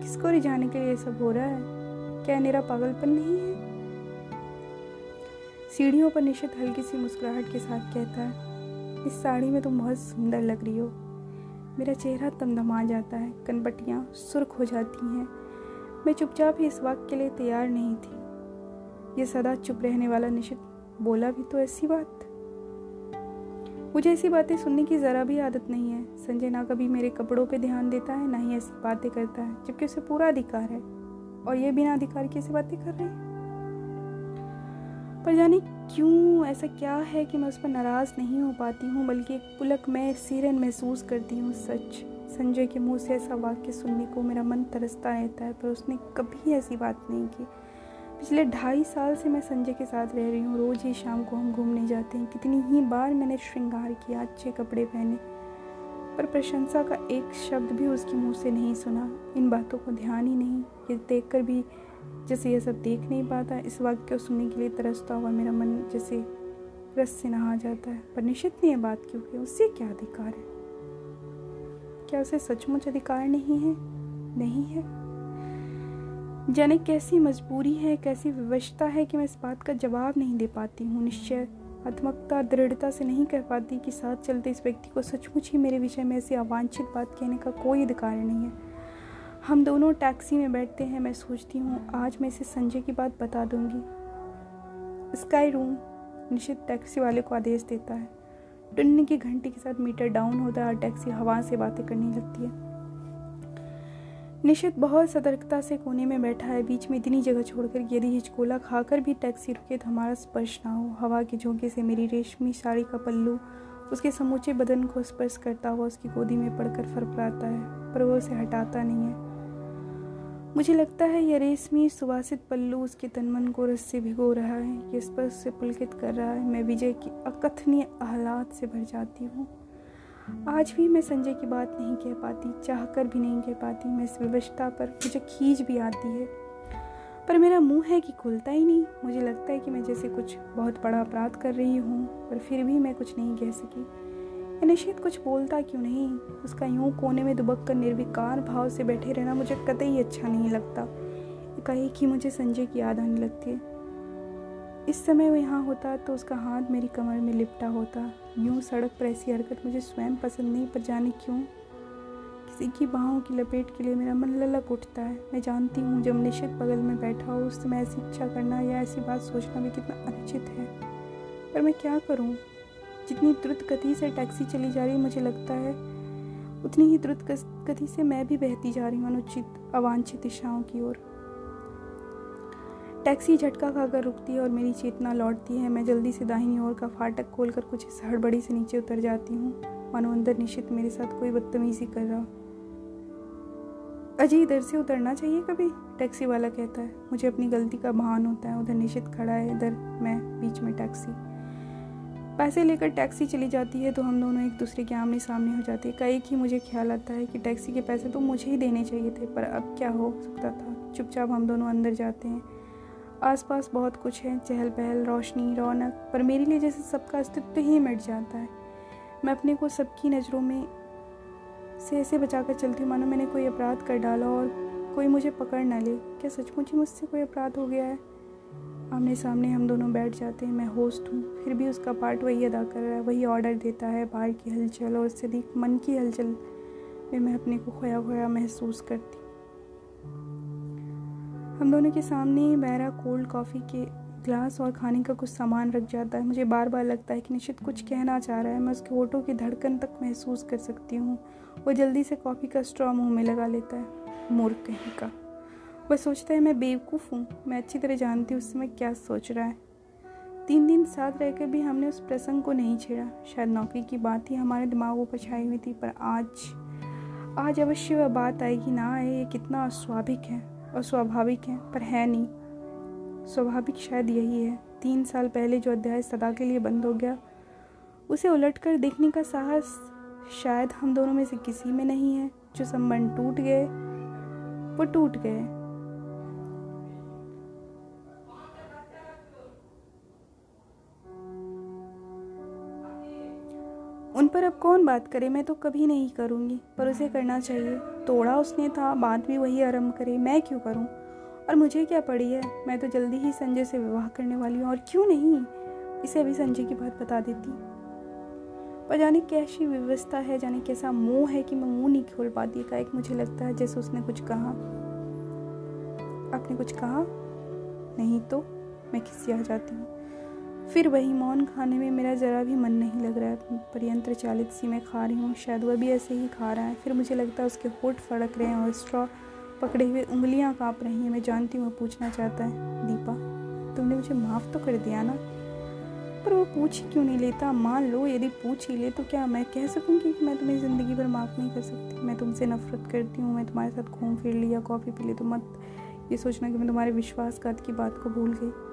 किसको रिझाने के लिए सब हो रहा है? क्या मेरा पागलपन नहीं है? सीढ़ियों पर निशित हल्की सी मुस्कुराहट के साथ कहता है, इस साड़ी में तुम बहुत सुंदर लग रही हो। मेरा चेहरा तमदमा जाता है कनपटियाँ सुर्ख हो जाती हैं। मैं चुपचाप ही इस वाक्य के लिए तैयार नहीं थी। ये सदा चुप रहने वाला निशित बोला भी तो ऐसी बात। मुझे ऐसी बातें सुनने की ज़रा भी आदत नहीं है। संजय ना कभी मेरे कपड़ों पे ध्यान देता है, ना ही ऐसी बातें करता है, जबकि उसे पूरा अधिकार है। और ये बिना अधिकार की ऐसी बातें कर रहे हैं। पर जाने क्यों? ऐसा क्या है कि मैं उस पर नाराज़ नहीं हो पाती हूँ, बल्कि एक पुलक में सीरन महसूस करती हूँ सच। संजय के मुँह से ऐसा वाक्य सुनने को मेरा मन तरसता रहता है, पर उसने कभी ऐसी बात नहीं की। पिछले ढाई साल से मैं संजय के साथ रह रही हूँ, रोज़ ही शाम को हम घूमने जाते हैं। कितनी ही बार मैंने श्रृंगार किया, अच्छे कपड़े पहने, पर प्रशंसा का एक शब्द भी उसके मुँह से नहीं सुना। इन बातों को ध्यान ही नहीं, ये देखकर भी जैसे यह सब देख नहीं पाता, इस वाक्य को सुनने के लिए तरसता हुआ मेरा मन जैसे रस से नहा जाता है। पर निश्चित ने यह बात क्यों, की उससे क्या अधिकार है? क्या उसे सचमुच अधिकार नहीं है? नहीं है। जाने कैसी मजबूरी है, कैसी विवशता है कि मैं इस बात का जवाब नहीं दे पाती हूँ। निश्चय आत्मकता, दृढ़ता से नहीं कह पाती कि साथ चलते इस व्यक्ति को सचमुच ही मेरे विषय में ऐसी अवांछित बात कहने का कोई अधिकार नहीं है। हम दोनों टैक्सी में बैठते हैं, मैं सोचती हूँ, आज मैं इसे संजय की बात बता दूँगी। स्काई रूम निश्चित टैक्सी वाले को आदेश देता है। टुन्नी की घंटी के साथ मीटर डाउन होता है और टैक्सी हवा से बातें करने लगती है। निशित बहुत सतर्कता से कोने में बैठा है, बीच में इतनी जगह छोड़कर यदि हिचकोला खाकर भी टैक्सी रुके तो हमारा स्पर्श ना हो। हवा के झोंके से मेरी रेशमी साड़ी का पल्लू, उसके समूचे बदन को स्पर्श करता हुआ उसकी गोदी में पड़कर फरफराता है, पर वो उसे हटाता नहीं है। मुझे लगता है यह रेशमी, सुवासित पल्लू उसके तनमन को रस से भिगो रहा है। ये स्पर्श से पुलकित कर रहा है। मैं विजय की अकथनीय आहलाद से भर जाती हूँ। आज भी मैं संजय की बात नहीं कह पाती चाह कर भी नहीं कह पाती। मैं इस विवशता पर मुझे खींच भी आती है। पर मेरा मुँह है कि खुलता ही नहीं। मुझे लगता है कि मैं जैसे कुछ बहुत बड़ा अपराध कर रही हूँ, पर फिर भी मैं कुछ नहीं कह सकी। निश्चित कुछ बोलता क्यों नहीं? उसका यूँ कोने में दुबक कर निर्विकार भाव से बैठे रहना मुझे कतई अच्छा नहीं लगता। एकाएक ही मुझे संजय की याद आने लगती है। इस समय वो यहाँ होता तो उसका हाथ मेरी कमर में लिपटा होता। यूँ सड़क पर ऐसी हरकत मुझे स्वयं पसंद नहीं, पर जाने क्यों? किसी की बाहों की लपेट के लिए मेरा मन ललक उठता है। मैं जानती हूँ जब निश्चित बगल में बैठा हो उस समय ऐसी इच्छा करना या ऐसी बात सोचना भी कितना अनुचित है। पर मैं क्या करूँ? जितनी द्रुत गति से टैक्सी चली जा रही मुझे लगता है उतनी ही द्रुत गति से मैं भी बहती जा रही हूँ अनुचित, अवांछित दिशाओं की ओर। टैक्सी झटका खाकर रुकती है और मेरी चेतना लौटती है। मैं जल्दी से दाहिनी ओर का फाटक खोलकर कुछ इस हड़बड़ी से नीचे उतर जाती हूँ। मानो अंदर निश्चित मेरे साथ कोई बदतमीजी कर रहा अजय, इधर से उतरना चाहिए कभी? टैक्सी वाला कहता है। मुझे अपनी गलती का भान होता है। उधर निश्चित खड़ा है, इधर मैं, बीच में टैक्सी। पैसे लेकर टैक्सी चली जाती है तो हम दोनों एक दूसरे के आमने सामने हो जाते हैं। कई ही मुझे ख्याल आता है कि टैक्सी के पैसे तो मुझे ही देने चाहिए थे, पर अब क्या हो सकता था? चुपचाप हम दोनों अंदर जाते हैं। आसपास बहुत कुछ है चहल पहल रोशनी, रौनक, पर मेरे लिए जैसे सबका अस्तित्व ही मिट जाता है। मैं अपने को सबकी नज़रों में से ऐसे बचा कर चलती हूँ, मानो मैंने कोई अपराध कर डाला और कोई मुझे पकड़ ना ले। क्या सचमुच ही मुझसे कोई अपराध हो गया है? आमने सामने हम दोनों बैठ जाते हैं, मैं होस्ट हूँ। फिर भी उसका पार्ट वही अदा कर रहा है, वही ऑर्डर देता है, बाहर की हलचल और उससे अधिक मन की हलचल में मैं अपने को खोया खोया महसूस करती हम दोनों के सामने बहरा कोल्ड कॉफ़ी के ग्लास और खाने का कुछ सामान रख जाता है। मुझे बार बार लगता है कि निश्चित कुछ कहना चाह रहा है। मैं उसके होठों की धड़कन तक महसूस कर सकती हूँ। वो जल्दी से कॉफ़ी का स्ट्रॉ मुँह में लगा लेता है। मूर्ख कहीं का। वह सोचता है मैं बेवकूफ़ हूँ। मैं अच्छी तरह जानती हूँ उस समय क्या सोच रहा है। तीन दिन साथ रहकर भी हमने उस प्रसंग को नहीं छेड़ा। शायद नौकरी की बात ही हमारे दिमागों पर छाई हुई थी, पर आज आज अवश्य वह बात आएगी ना आए, ये कितना अस्वाभाविक है और स्वाभाविक है, पर है नहीं। स्वाभाविक शायद यही है। तीन साल पहले जो अध्याय सदा के लिए बंद हो गया, उसे उलट कर देखने का साहस शायद हम दोनों में से किसी में नहीं है। जो संबंध टूट गए, वो टूट गए। उन पर अब कौन बात करे? मैं तो कभी नहीं करूँगी, पर उसे करना चाहिए। तोड़ा उसने था, बात भी वही आरंभ करे। मैं क्यों करूँ? और मुझे क्या पड़ी है? मैं तो जल्दी ही संजय से विवाह करने वाली हूँ, और क्यों नहीं? इसे अभी संजय की बात बता देती। पर जाने कैसी व्यवस्था है, जाने कैसा मोह है कि मैं मुँह नहीं खोल पाती। का एक मुझे लगता है जैसे उसने कुछ कहा। आपने कुछ कहा? नहीं तो मैं आ जाती हूँ। फिर वही मौन खाने में मेरा ज़रा भी मन नहीं लग रहा है। पर यंत्र चालित सी मैं खा रही हूँ, शायद वह भी ऐसे ही खा रहा है। फिर मुझे लगता है उसके होठ फड़क रहे हैं और स्ट्रॉ पकड़े हुए उंगलियाँ काँप रही हैं। मैं जानती हूँ वो पूछना चाहता है, दीपा, तुमने मुझे माफ़ तो कर दिया ना? पर वो पूछ क्यों नहीं लेता? मान लो, यदि पूछ ही ले तो क्या मैं कह सकूँगी कि मैं तुम्हें ज़िंदगी भर माफ़ नहीं कर सकती? मैं तुमसे नफरत करती हूँ, मैं तुम्हारे साथ घूम फिर लिया, कॉफ़ी पी ली तो मत ये सोचना कि मैं तुम्हारे विश्वासघात की बात को भूल गई।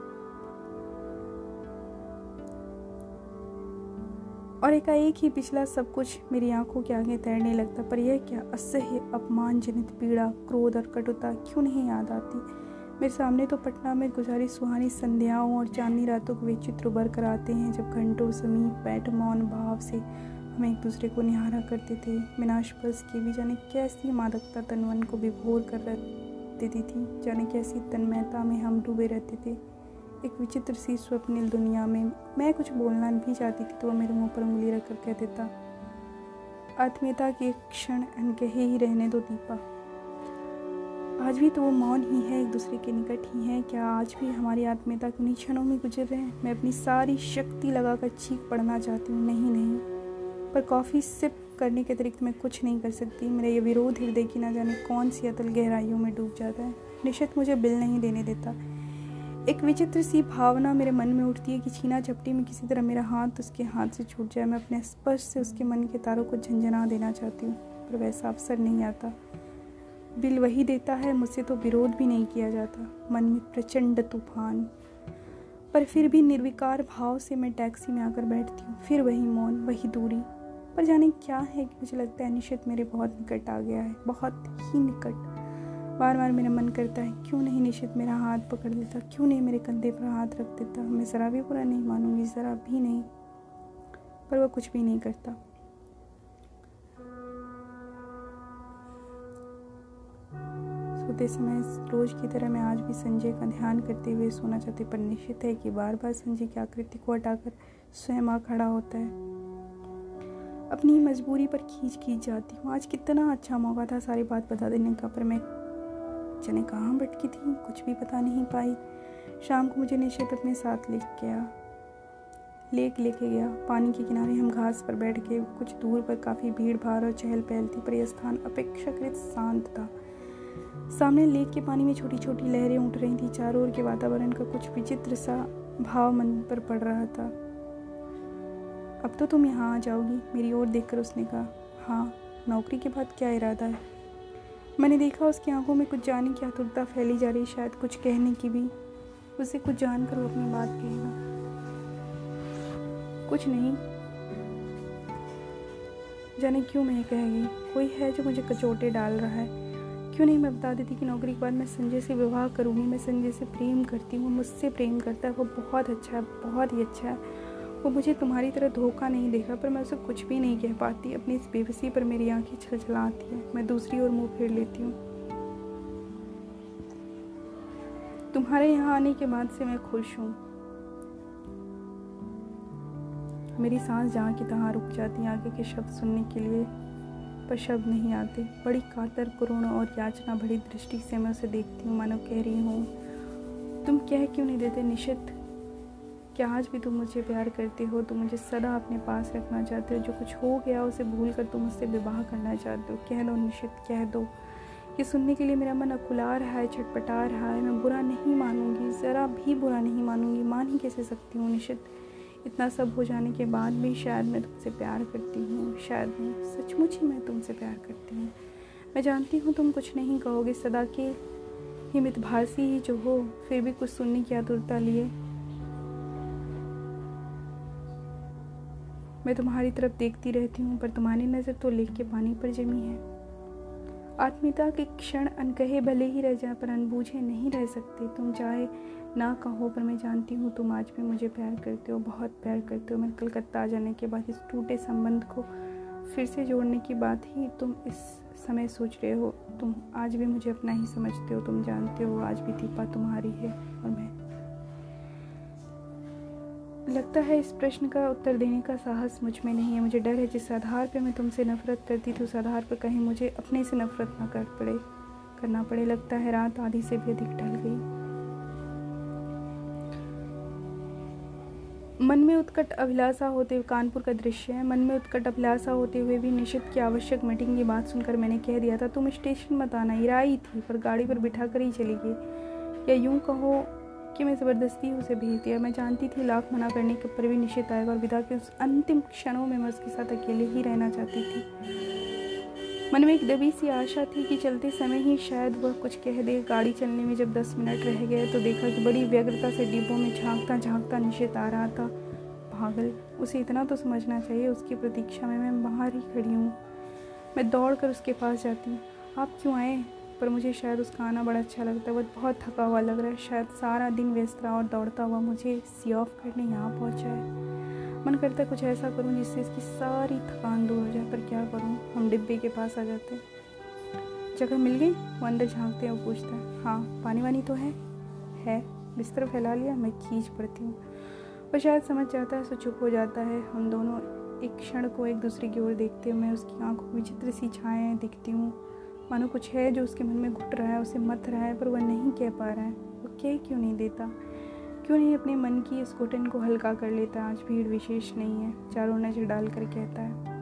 और एकाएक ही पिछला सब कुछ मेरी आँखों के आगे तैरने लगता, पर यह क्या असह्य, अपमानजनित पीड़ा, क्रोध और कटुता क्यों नहीं याद आती? मेरे सामने तो पटना में गुजारी सुहानी संध्याओं और चांदनी रातों के वे चित्र उभर कर आते हैं, जब घंटों समीप बैठ मौन भाव से हम एक दूसरे को निहारा करते थे। विनाशपस की भी जाने कैसी मादकता तनवन को विभोर कर रख देती थी, जाने कैसी तन्मयता में हम डूबे रहते थे। एक विचित्र सी स्वप्निल दुनिया में मैं कुछ बोलना भी चाहती थी तो वह मेरे मुँह पर उंगली रखकर कह देता, आत्मीयता के क्षण अनकहे ही रहने दो दीपा। आज भी तो वो मौन ही है, एक दूसरे के निकट ही है। क्या आज भी हमारी आत्मीयता उन्हीं क्षणों में गुजर रहे हैं? मैं अपनी सारी शक्ति लगाकर चीख पड़ना चाहती हूँ। नहीं नहीं। पर कॉफ़ी सिप करने के अतिरिक्त मैं कुछ नहीं कर सकती। मेरा ये विरोध हृदय की ना जाने कौन सी अतल गहराइयों में डूब जाता है। निश्चित मुझे बिल नहीं देने देता। एक विचित्र सी भावना मेरे मन में उठती है कि छीना झपटी में किसी तरह मेरा हाथ उसके हाथ से छूट जाए। मैं अपने स्पर्श से उसके मन के तारों को झंझना देना चाहती हूँ, पर वैसा अवसर नहीं आता। बिल वही देता है, मुझसे तो विरोध भी नहीं किया जाता। मन में प्रचंड तूफ़ान। पर फिर भी निर्विकार भाव से मैं टैक्सी में आकर बैठती हूँ। फिर वही मौन, वही दूरी। पर जाने क्या है कि मुझे लगता है निश्चित मेरे बहुत निकट आ गया है, बहुत ही निकट। बार बार मेरा मन करता है, क्यों नहीं निश्चित मेरा हाथ पकड़ लेता? क्यों नहीं मेरे कंधे पर हाथ रख देता? मैं ज़रा भी बुरा नहीं मानूँगी ज़रा भी नहीं। पर वह कुछ भी नहीं करता। सोते समय रोज की तरह मैं आज भी संजय का ध्यान करते हुए सोना चाहती पर निश्चित है कि बार बार संजय की आकृति को हटाकर स्वयं आ खड़ा होता है। अपनी मजबूरी पर खींच खींच जाती हूँ। आज कितना अच्छा मौका था, सारी बात बता देने का, पर मैं जाने कहाँ भटकी थी? कुछ भी पता नहीं पाई। शाम को मुझे निश्चित अपने साथ ले गया। लेक लेके गया। पानी के किनारे हम घास पर बैठ के कुछ दूर पर काफ़ी भीड़ भाड़ और चहल पहल थी, पर यह स्थान अपेक्षाकृत शांत था। सामने लेक के पानी में छोटी छोटी लहरें उठ रही थी। चारों ओर के वातावरण का कुछ विचित्र सा भाव मन पर पड़ रहा था। अब तो तुम यहाँ आ जाओगी, मेरी ओर देखकर उसने कहा। हाँ नौकरी के बाद क्या इरादा है? मैंने देखा उसकी आँखों में कुछ जाने की आतुरता फैली जा रही शायद कुछ कहने की भी। उसे कुछ जानकर वो अपनी बात कहेगा कुछ नहीं। जाने क्यों मैं कह गई कोई है जो मुझे कचोटे डाल रहा है? क्यों नहीं मैं बता देती कि नौकरी के बाद मैं संजय से विवाह करूँगी? मैं संजय से प्रेम करती हूँ, मुझसे प्रेम करता है। वो बहुत अच्छा है, बहुत ही अच्छा है। वो मुझे तुम्हारी तरह धोखा नहीं देगा, पर मैं उसे कुछ भी नहीं कह पाती। अपनी इस बेबसी पर मेरी आँखें छल छलाती हैं। मैं दूसरी ओर मुँह फेर लेती हूँ। तुम्हारे यहाँ आने के बाद से मैं खुश हूँ। मेरी सांस जहाँ की तहाँ रुक जाती है, आगे के शब्द सुनने के लिए, पर शब्द नहीं आते। बड़ी कातर करुण और याचना भरी दृष्टि से मैं उसे देखती हूँ, मानो कह रही हूँ, तुम कह क्यों नहीं देते, निश्चित क्या आज भी तुम मुझे प्यार करते हो, तुम मुझे सदा अपने पास रखना चाहते हो। जो कुछ हो गया उसे भूल कर तुम मुझसे विवाह करना चाहते हो। कह दो, निश्चित कह दो ये सुनने के लिए मेरा मन अकुला रहा है छटपटा रहा है। मैं बुरा नहीं मानूँगी, ज़रा भी बुरा नहीं मानूँगी। मान ही कैसे सकती हूँ, निश्चित? इतना सब हो जाने के बाद भी शायद मैं तुमसे प्यार करती हूँ, शायद मैं सचमुच ही मैं तुमसे प्यार करती हूँ। मैं जानती हूँ तुम कुछ नहीं कहोगे, सदा के ही मितभासी ही जो हो, फिर भी कुछ सुनने की आतुरता लिए। मैं तुम्हारी तरफ़ देखती रहती हूँ, पर तुम्हारी नज़र तो लेख के पानी पर जमी है। आत्मीयता के क्षण अनकहे भले ही रह जाए, पर अनबूझे नहीं रह सकते। तुम चाहे ना कहो, पर मैं जानती हूँ तुम आज भी मुझे प्यार करते हो, बहुत प्यार करते हो। मैं कलकत्ता आ जाने के बाद इस टूटे संबंध को फिर से जोड़ने की बात ही तुम इस समय सोच रहे हो। तुम आज भी मुझे अपना ही समझते हो, तुम जानते हो आज भी दीपा तुम्हारी है और मैं लगता है इस प्रश्न का उत्तर देने का साहस मुझमें नहीं है। मुझे डर है जिस आधार पर मैं तुमसे नफरत करती थी, उस आधार पर कहीं मुझे अपने से नफरत ना कर पड़े, करना पड़े। लगता है रात आधी से भी अधिक ढल गई। मन में उत्कट अभिलाषा होते हुए कानपुर का दृश्य है। मन में उत्कट अभिलाषा होते हुए भी निश्चित की आवश्यक मीटिंग की बात सुनकर मैंने कह दिया था, तुम स्टेशन मत आना इराई थी, पर गाड़ी पर बिठा कर ही चली गई। या यूँ कहो कि मैं ज़बरदस्ती उसे भेज दिया मैं जानती थी लाख मना करने के पर भी निश्चित आएगा और विदा के उस अंतिम क्षणों में मैं उसके साथ अकेले ही रहना चाहती थी। मन में एक दबी सी आशा थी कि चलते समय ही शायद वह कुछ कह दे। गाड़ी चलने में जब दस मिनट रह गए तो देखा कि बड़ी व्यग्रता से डिब्बों में झांकता झांकता निश्चित आ रहा था। पागल, उसे इतना तो समझना चाहिए, उसकी प्रतीक्षा में मैं बाहर ही खड़ी हूँ। मैं दौड़ कर उसके पास जाती। आप क्यों आए? पर मुझे शायद उसका आना बड़ा अच्छा लगता है। वो बहुत थका हुआ लग रहा है। शायद सारा दिन व्यस्त रहा और दौड़ता हुआ मुझे सी ऑफ़ करने यहाँ पहुँचा है। मन करता है कुछ ऐसा करूँ जिससे इसकी सारी थकान दूर हो जाए, पर क्या करूँ? हम डिब्बे के पास आ जाते हैं। जगह मिल गई? वो अंदर झांकते हैं वो पूछता है हाँ पानी वानी तो है? है। बिस्तर फैला लिया, मैं खींच पड़ती हूँ। वो शायद समझ जाता है, सो चुप हो जाता है। हम दोनों एक क्षण को एक दूसरे की ओर देखते हैं। मैं उसकी आँखों में चित्र सी छाएँ दिखती हूँ। मानो कुछ है जो उसके मन में घुट रहा है, उसे मत रहा है, पर वह नहीं कह पा रहा है। वो कह क्यों नहीं देता? क्यों नहीं अपने मन की इस घुटन को हल्का कर लेता? आज भीड़ विशेष नहीं है, चारों नज़र डाल कर कहता है।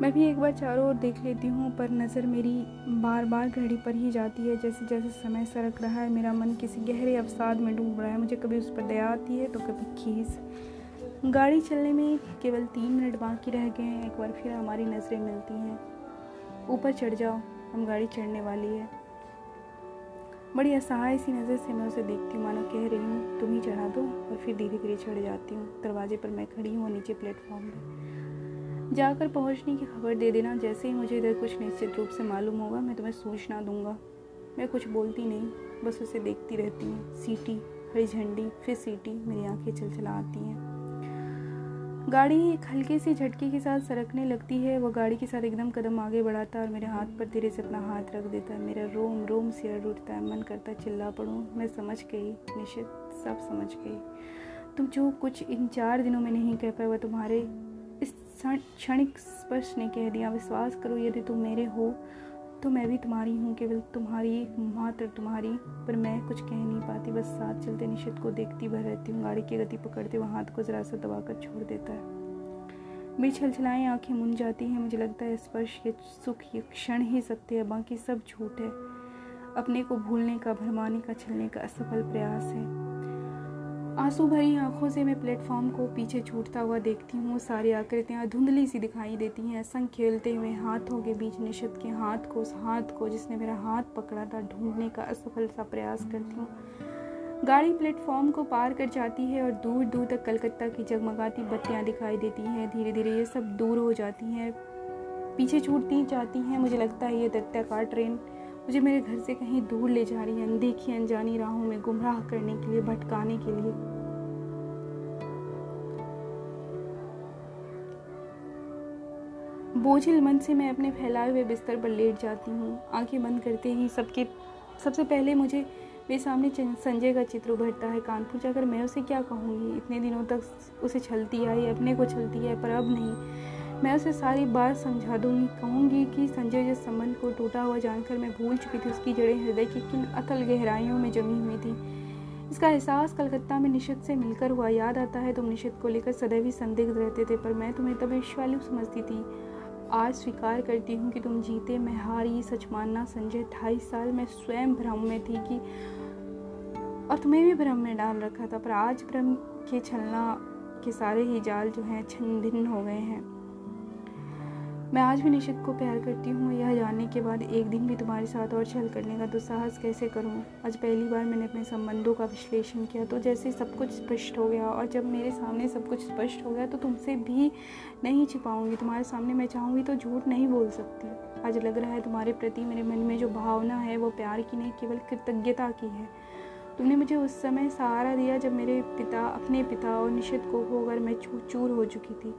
मैं भी एक बार चारों ओर देख लेती हूँ, पर नज़र मेरी बार बार घड़ी पर ही जाती है। जैसे जैसे समय सरक रहा है, मेरा मन किसी गहरे अवसाद में डूब रहा है। मुझे कभी उस पर दया आती है तो कभी खीस। गाड़ी चलने में केवल तीन मिनट बाकी रह गए हैं। एक बार फिर हमारी नज़रें मिलती हैं। ऊपर चढ़ जाओ, हम गाड़ी चढ़ने वाली है। बड़ी असहाय सी नज़र से मैं उसे देखती हूँ। मानो कह रही हूँ, तुम ही चढ़ा दो और फिर धीरे धीरे चढ़ जाती हूँ। दरवाजे पर मैं खड़ी हूँ नीचे प्लेटफॉर्म पर जाकर पहुँचने की खबर दे देना, जैसे ही मुझे इधर कुछ निश्चित रूप से मालूम होगा, मैं तुम्हें सूचना दूँगा। मैं कुछ बोलती नहीं, बस उसे देखती रहती हूँ। सीटी, हरी झंडी, फिर सीटी मेरी आँखें चल चला आती हैं। गाड़ी एक हल्के से झटके के साथ सरकने लगती है। वो गाड़ी के साथ एकदम कदम आगे बढ़ाता है और मेरे हाथ पर धीरे से अपना हाथ रख देता है। मेरा रोम रोम सिर उठता है। मन करता चिल्ला पड़ूँ। मैं समझ गई, निश्चित सब समझ गई। तुम जो कुछ इन चार दिनों में नहीं कह पाए, वह तुम्हारे इस क्षणिक स्पर्श ने कह दिया। विश्वास करो, यदि तुम मेरे हो तो मैं भी तुम्हारी हूँ, केवल तुम्हारी मात्र तुम्हारी, पर मैं कुछ कह नहीं पाती। बस साथ चलते निश्चित को देखती भर रहती हूँ। गाड़ी की गति पकड़ते हुए हाथ को ज़रा सा दबाकर छोड़ देता है। मेरी छलछलाएँ आँखें मुन जाती हैं। मुझे लगता है स्पर्श ये सुख ये क्षण ही सत्य है। बाकी सब झूठ है। अपने को भूलने का, भरमाने का, छलने का असफल प्रयास है। आँसू भरी आँखों से मैं प्लेटफॉर्म को पीछे छूटता हुआ देखती हूँ। सारी आकृतियाँ धुंधली सी दिखाई देती हैं। संग खेलते हुए हाथों के बीच निशद के हाथ को, उस हाथ को जिसने मेरा हाथ पकड़ा था, ढूँढने का असफल सा प्रयास करती हूँ। गाड़ी प्लेटफॉर्म को पार कर जाती है और दूर दूर तक कलकत्ता की जगमगाती बत्तियाँ दिखाई देती हैं। धीरे धीरे ये सब दूर हो जाती हैं, पीछे छूटती जाती हैं। मुझे लगता है ये दत्ताकार ट्रेन मुझे मेरे घर से कहीं दूर ले जा रही है, अनदेखी, अनजानी राहों में गुमराह करने के लिए, भटकाने के लिए। बोझिल मन से मैं अपने फैलाए हुए बिस्तर पर लेट जाती हूँ। आँखें बंद करते ही सबके, सबसे पहले मुझे मेरे सामने संजय का चित्र उभरता है कानपुर जाकर। मैं उसे क्या कहूँगी? इतने दिनों तक उसे छलती आई, अपने को छलती है पर अब नहीं। मैं उसे सारी बात समझा दूँगी। कहूँगी कि संजय जिस संबंध को टूटा हुआ जानकर मैं भूल चुकी थी, उसकी जड़ें हृदय की किन अतल गहराइयों में जमी हुई थी। इसका एहसास कलकत्ता में निशित से मिलकर हुआ। याद आता है तुम निशित को लेकर सदैव ही संदिग्ध रहते थे, पर मैं तुम्हें तब ईश्वालु समझती थी। आज स्वीकार करती हूँ कि तुम जीते। मैं हारी सच मानना संजय ढाई साल मैं स्वयं भ्रम में थी कि और तुम्हें भी भ्रम में डाल रखा था, पर आज भ्रम के छलना के सारे ही जाल जो हैं छिन्न हो गए हैं। मैं आज भी निशित को प्यार करती हूँ। यह जानने के बाद एक दिन भी तुम्हारे साथ और छल करने का दुस्साहस कैसे करूँ? आज पहली बार मैंने अपने संबंधों का विश्लेषण किया तो जैसे सब कुछ स्पष्ट हो गया और जब मेरे सामने सब कुछ स्पष्ट हो गया तो तुमसे भी नहीं छिपाऊँगी। तुम्हारे सामने मैं चाहूँगी तो झूठ नहीं बोल सकती। आज लग रहा है तुम्हारे प्रति मेरे मन में जो भावना है, वो प्यार की नहीं, केवल कृतज्ञता की है। तुमने मुझे उस समय सहारा दिया जब मेरे पिता, अपने पिता और निशित को होकर मैं चूर चूर हो चुकी थी।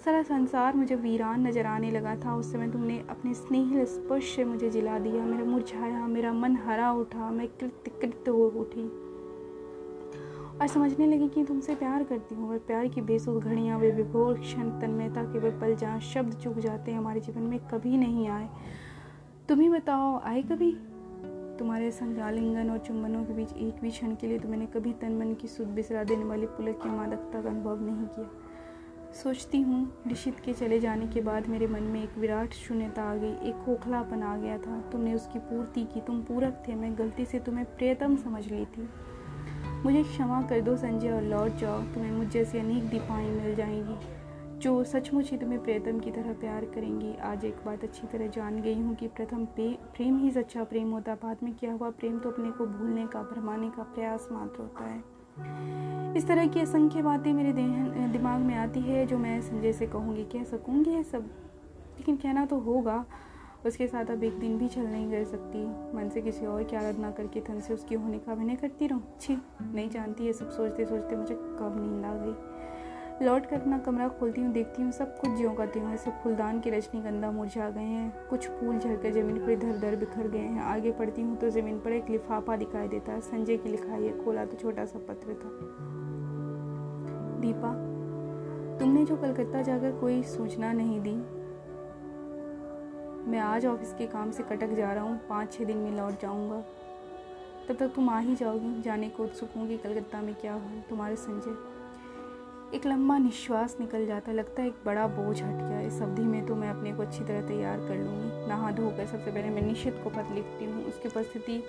सारा संसार मुझे वीरान नज़र आने लगा था। उस समय तुमने अपने स्नेहिल स्पर्श से मुझे जिला दिया। मेरा मुरझाया, मेरा मन हरा उठा। मैं कृत कृत हो उठी और समझने लगी कि तुमसे प्यार करती हूँ। और प्यार की बेसुध घड़ियाँ, वे विभोर क्षण तन्मयता के वे पल जहाँ शब्द चुक जाते हैं हमारे जीवन में कभी नहीं आए। तुम ही बताओ, आए कभी? तुम्हारे संग आलिंगन और चुम्बनों के बीच एक भी क्षण के लिए तो मैंने कभी तन मन की सुध बिसरा देने वाली पुलक की मादकता का अनुभव नहीं किया। सोचती हूँ ऋषित के चले जाने के बाद मेरे मन में एक विराट शून्यता आ गई, एक खोखलापन आ गया था। तुमने उसकी पूर्ति की, तुम पूरक थे, मैं गलती से तुम्हें प्रियतम समझ ली थी मुझे क्षमा कर दो, संजय और लौट जाओ, तुम्हें मुझ जैसी अनेक दीपाएँ मिल जाएँगी, जो सचमुच ही तुम्हें प्रियतम की तरह प्यार करेंगी। आज एक बात अच्छी तरह जान गई हूँ कि प्रथम प्रेम ही सच्चा प्रेम होता, बाद में क्या हुआ, प्रेम तो अपने को भूलने का, भरमाने का प्रयास मात्र होता है। इस तरह की असंख्य बातें मेरे दिमाग में आती है जो मैं संजय से कहूँगी, कह सकूँगी ये सब। लेकिन कहना तो होगा, उसके साथ अब एक दिन भी छल नहीं कर सकती। मन से किसी और की आराधना करके थन से उसकी होने का अभिनय करती रहूँ। छी, नहीं जानती ये सब सोचते सोचते मुझे कब नींद आ गई। लौट कर अपना कमरा खोलती हूँ, देखती हूँ, सब कुछ ज्यों का त्यों ऐसे फूलदान के रजनीगंधा मुरझा गए हैं। कुछ फूल झड़कर ज़मीन पर इधर उधर बिखर गए हैं। आगे पढ़ती हूँ तो ज़मीन पर एक लिफाफा दिखाई देता है। संजय की लिखाई है खोला तो छोटा सा पत्र था। दीपा, तुमने जो कलकत्ता जाकर कोई सूचना नहीं दी। मैं आज ऑफ़िस के काम से कटक जा रहा हूँ। पाँच छः दिन में लौट जाऊँगा। तब तक तुम आ ही जाओगी। जाने को उत्सुक होंगी कलकत्ता में क्या हो तुम्हारे संजय एक लंबा निश्वास निकल जाता लगता है एक बड़ा बोझ हट गया इस अवधि में तो मैं अपने को अच्छी तरह तैयार कर लूँगी। नहा धोकर सबसे पहले मैं निश्चित को पत्र लिखती हूँ। उसकी उपस्थिति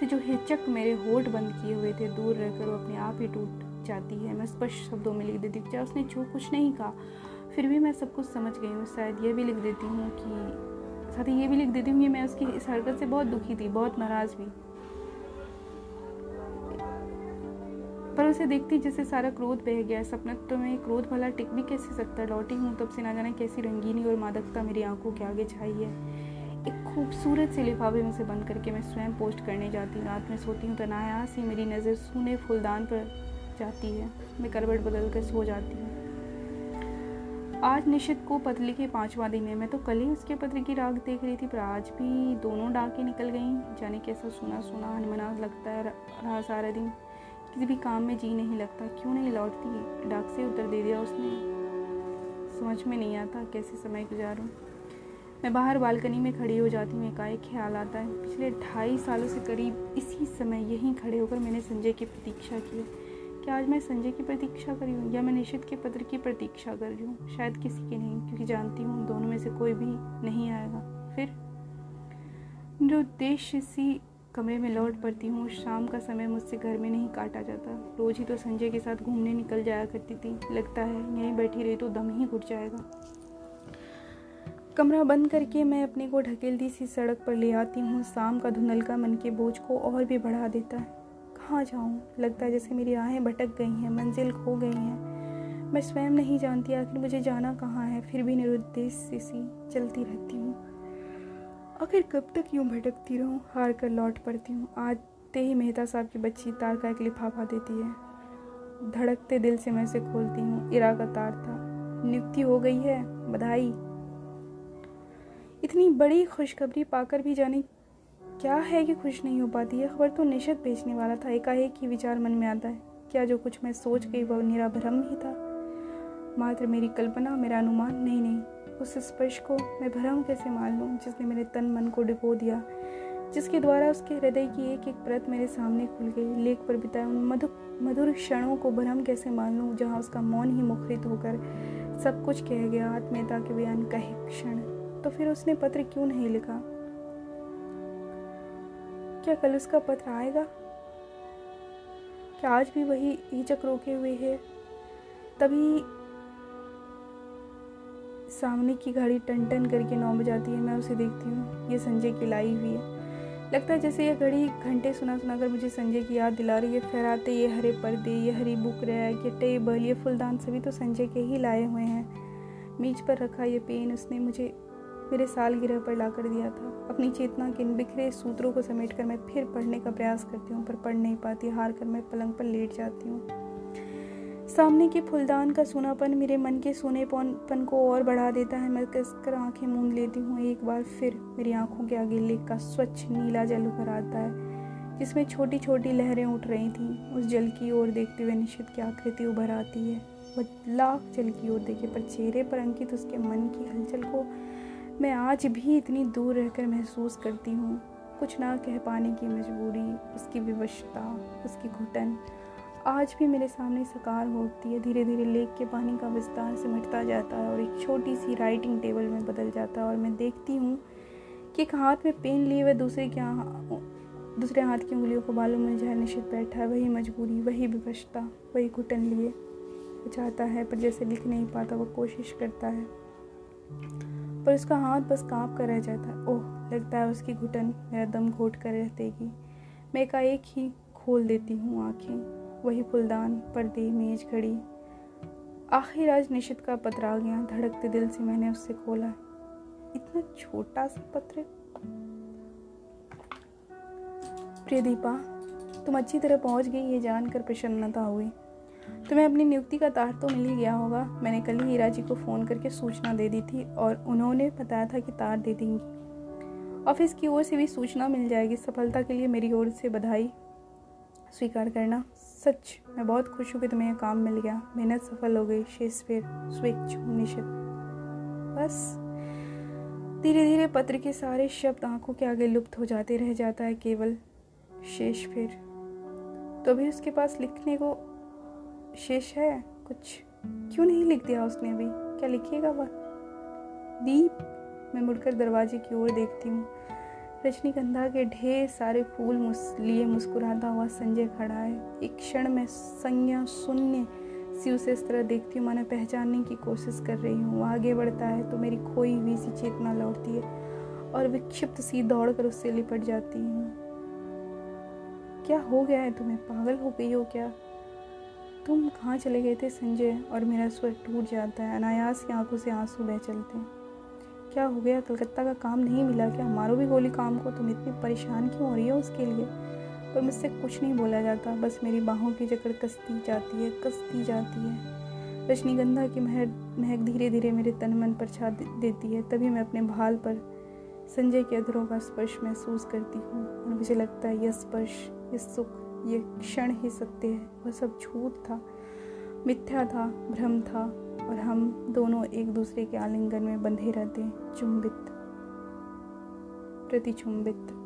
से जो हिचक मेरे होठ बंद किए हुए थे, दूर रहकर वो अपने आप ही टूट जाती है। मैं स्पष्ट शब्दों में लिख देती हूँ चाहे उसने जो कुछ नहीं कहा, फिर भी मैं सब कुछ समझ गई हूँ। शायद ये भी लिख देती हूँ कि, साथ ही ये भी लिख देती हूँ कि मैं उसकी इस हरकत से बहुत दुखी थी, बहुत नाराज़ भी। पर उसे देखती जैसे सारा क्रोध बह गया सपना तो मैं क्रोध भला टिक भी कैसे सकता? लौटी हूँ, तब से ना जाने कैसी रंगीनी और मादकता मेरी आँखों के आगे छाई है। एक खूबसूरत से लिफाफे में से बंद करके मैं स्वयं पोस्ट करने जाती हूँ। रात में सोती हूँ तनायास ही मेरी नज़र सूने फूलदान पर जाती है। मैं करवट बदल कर सो जाती हूँ। आज निशित को पत्र लिखे पाँचवा दिन है। मैं तो कल ही उसके पत्र की राग देख रही थी, पर आज भी दोनों डाकें निकल गई। जाने कैसा सुना सुना अनमना लगता है रहा सारा दिन। किसी भी काम में जी नहीं लगता। क्यों नहीं लौटती? डाक से उत्तर दे दिया उसने। समझ में नहीं आता कैसे समय गुजारूं। मैं बाहर बालकनी में खड़ी हो जाती हूँ। एकाएक ख्याल आता है। पिछले ढाई सालों से करीब इसी समय यहीं खड़े होकर मैंने संजय की प्रतीक्षा की। है क्या आज मैं संजय की प्रतीक्षा करी हूँ या मैं निश्चित के पत्र की प्रतीक्षा कर रही हूँ? शायद किसी की नहीं, क्योंकि जानती हूँ दोनों में से कोई भी नहीं आएगा। फिर? जो उद्देश्य सी कमरे में लौट पड़ती हूँ। शाम का समय मुझसे घर में नहीं काटा जाता। रोज ही तो संजय के साथ घूमने निकल जाया करती थी। लगता है, यहीं बैठी रही तो दम ही घुट जाएगा। कमरा बंद करके मैं अपने को ढकेलती सी सड़क पर ले आती हूँ। शाम का धुंधलका मन के बोझ को और भी बढ़ा देता है। कहाँ जाऊँ? लगता है जैसे मेरी राहें भटक गई हैं, मंजिल खो गई हैं। मैं स्वयं नहीं जानती आखिर मुझे जाना कहाँ है। फिर भी निरुद्देश्य सी चलती रहती हूँ। आखिर कब तक यूँ भटकती रहूँ? हार कर लौट पड़ती हूँ। आते ही मेहता साहब की बच्ची तार का एक लिफाफा देती है। धड़कते दिल से मैं इसे खोलती हूँ। इरा का तार था। नियुक्ति हो गई है। बधाई। इतनी बड़ी खुशखबरी पाकर भी जाने क्या है कि खुश नहीं हो पाती है? खबर तो निशत भेजने वाला था। एकाएक ही विचार मन में आता है। क्या जो कुछ मैं सोच गई वह निरा भ्रम ही था? मात्र मेरी कल्पना, मेरा अनुमान। नहीं नहीं। उस स्पर्श को मैं भरम कैसे मान लूँ, जिसने मेरे तन मन को डिपो दिया, जिसके द्वारा उसके हृदय की एक एक परत मेरे सामने खुल गई, लेख पर बिताए उन मधुर मधुर क्षणों को भरम कैसे मान लूँ, जहाँ उसका मौन ही मुखरित होकर सब कुछ कह गया, आत्मीयता के बयान का ही क्षण। तो फिर उसने पत्र क्यों नहीं लिखा? क्या कल उसका पत्र आएगा? क्या आज भी वही हिचक रोके हुए है? तभी सामने की घड़ी टन टन करके नौ बजाती है, मैं उसे देखती हूँ। ये संजय की लाई हुई है। लगता है जैसे ये घड़ी घंटे सुना सुना कर मुझे संजय की याद दिला रही है। फहराते ये हरे पर्दे, ये हरी बुक रैक, ये टेबल, ये फुलदान, सभी तो संजय के ही लाए हुए हैं। मीज पर रखा ये पेन उसने मुझे, मेरे सालगिरह पर ला कर दिया था। अपनी चेतना के इन बिखरे सूत्रों को समेट कर मैं फिर पढ़ने का प्रयास करती हूँ, पर पढ़ नहीं पाती। हार कर मैं पलंग पर लेट जाती हूँ। सामने के फुलदान का सोनापन मेरे मन के सोनेपन को और बढ़ा देता है। मैं कसकर आँखें मूंद लेती हूँ। एक बार फिर मेरी आँखों के आगे लेक का स्वच्छ नीला जल उभर आता है, जिसमें छोटी छोटी लहरें उठ रही थीं। उस जल की ओर देखते हुए निश्चित की आकृति उभर आती है। वह लाख जल की ओर देखे, पर चेहरे पर अंकित उसके मन की हलचल को मैं आज भी इतनी दूर रहकर महसूस करती हूँ। कुछ ना कह पाने की मजबूरी, उसकी विवशता, उसकी घुटन आज भी मेरे सामने सकार होती है। धीरे धीरे लेक के पानी का विस्तार सिमटता जाता है और एक छोटी सी राइटिंग टेबल में बदल जाता है और मैं देखती हूँ कि एक हाथ में पेन लिए हुए दूसरे के दूसरे हाथ की उंगलियों को बालों में जहर निश्चित बैठा है। वही मजबूरी, वही विवशता, वही घुटन लिए चाहता है, पर जैसे लिख नहीं पाता वो कोशिश करता है। पर उसका हाथ बस काँप कर रह जाता है। ओह, लगता है उसकी घुटन मेरा दम घोट कर रह देगी मैं एकाएक ही खोल देती हूँ आँखें। वही फुलदान, पर्दे, मेज, घड़ी। आखिर आज निशित का पत्र आ गया, धड़कते दिल से मैंने उससे खोला। इतना छोटा सा पत्र। प्रिय दीपा, तुम अच्छी तरह पहुँच गई, ये जानकर प्रसन्नता हुई। तुम्हें अपनी नियुक्ति का तार तो मिल ही गया होगा। मैंने कल ही हीरा जी को फ़ोन करके सूचना दे दी थी और उन्होंने बताया था कि तार दे देंगी। ऑफ़िस की ओर से भी सूचना मिल जाएगी। सफलता के लिए मेरी ओर से बधाई। स्वीकार करना। सच, मैं बहुत खुश हूँ कि तुम्हें यह काम मिल गया। मेहनत सफल हो गई शेक्सपियर स्विच निश्चित। बस धीरे धीरे पत्र के सारे शब्द आँखों के आगे लुप्त हो जाते रह जाता है केवल शेष फिर तो अभी उसके पास लिखने को शेष है? कुछ क्यों नहीं लिख दिया उसने अभी? क्या लिखिएगा वह? दीप, मैं मुड़कर दरवाजे की ओर देखती हूँ। रजनीगंधा के ढेर सारे फूल मुस, लिए मुस्कुराता हुआ संजय खड़ा है। एक क्षण में संज्ञा शून्य सी उसे इस तरह देखती हूँ मैंने पहचानने की कोशिश कर रही हूँ। आगे बढ़ता है तो मेरी खोई हुई सी चेतना लौटती है और विक्षिप्त सी दौड़ कर उससे लिपट जाती हूँ। क्या हो गया है तुम्हें? पागल हो गई हो क्या? तुम कहाँ चले गए थे संजय? और मेरा स्वर टूट जाता है। अनायास की आँखों से आँसू बह चलते हैं। क्या हो गया? कलकत्ता का काम नहीं मिला क्या? मारो भी गोली काम को, तुम इतनी परेशान क्यों हो रही हो उसके लिए? पर मुझसे कुछ नहीं बोला जाता। बस मेरी बाहों की जकड़ कसती जाती है, कसती जाती है। रजनीगंधा की महक महक धीरे धीरे मेरे तन मन पर छा देती है। तभी मैं अपने भाल पर संजय के अधरों का स्पर्श महसूस करती हूँ और मुझे लगता है, यह स्पर्श, यह सुख ये क्षण ही सत्य है। वह सब झूठ था, मिथ्या था, भ्रम था। और हम दोनों एक दूसरे के आलिंगन में बंधे रहते चुंबित प्रतिचुंबित।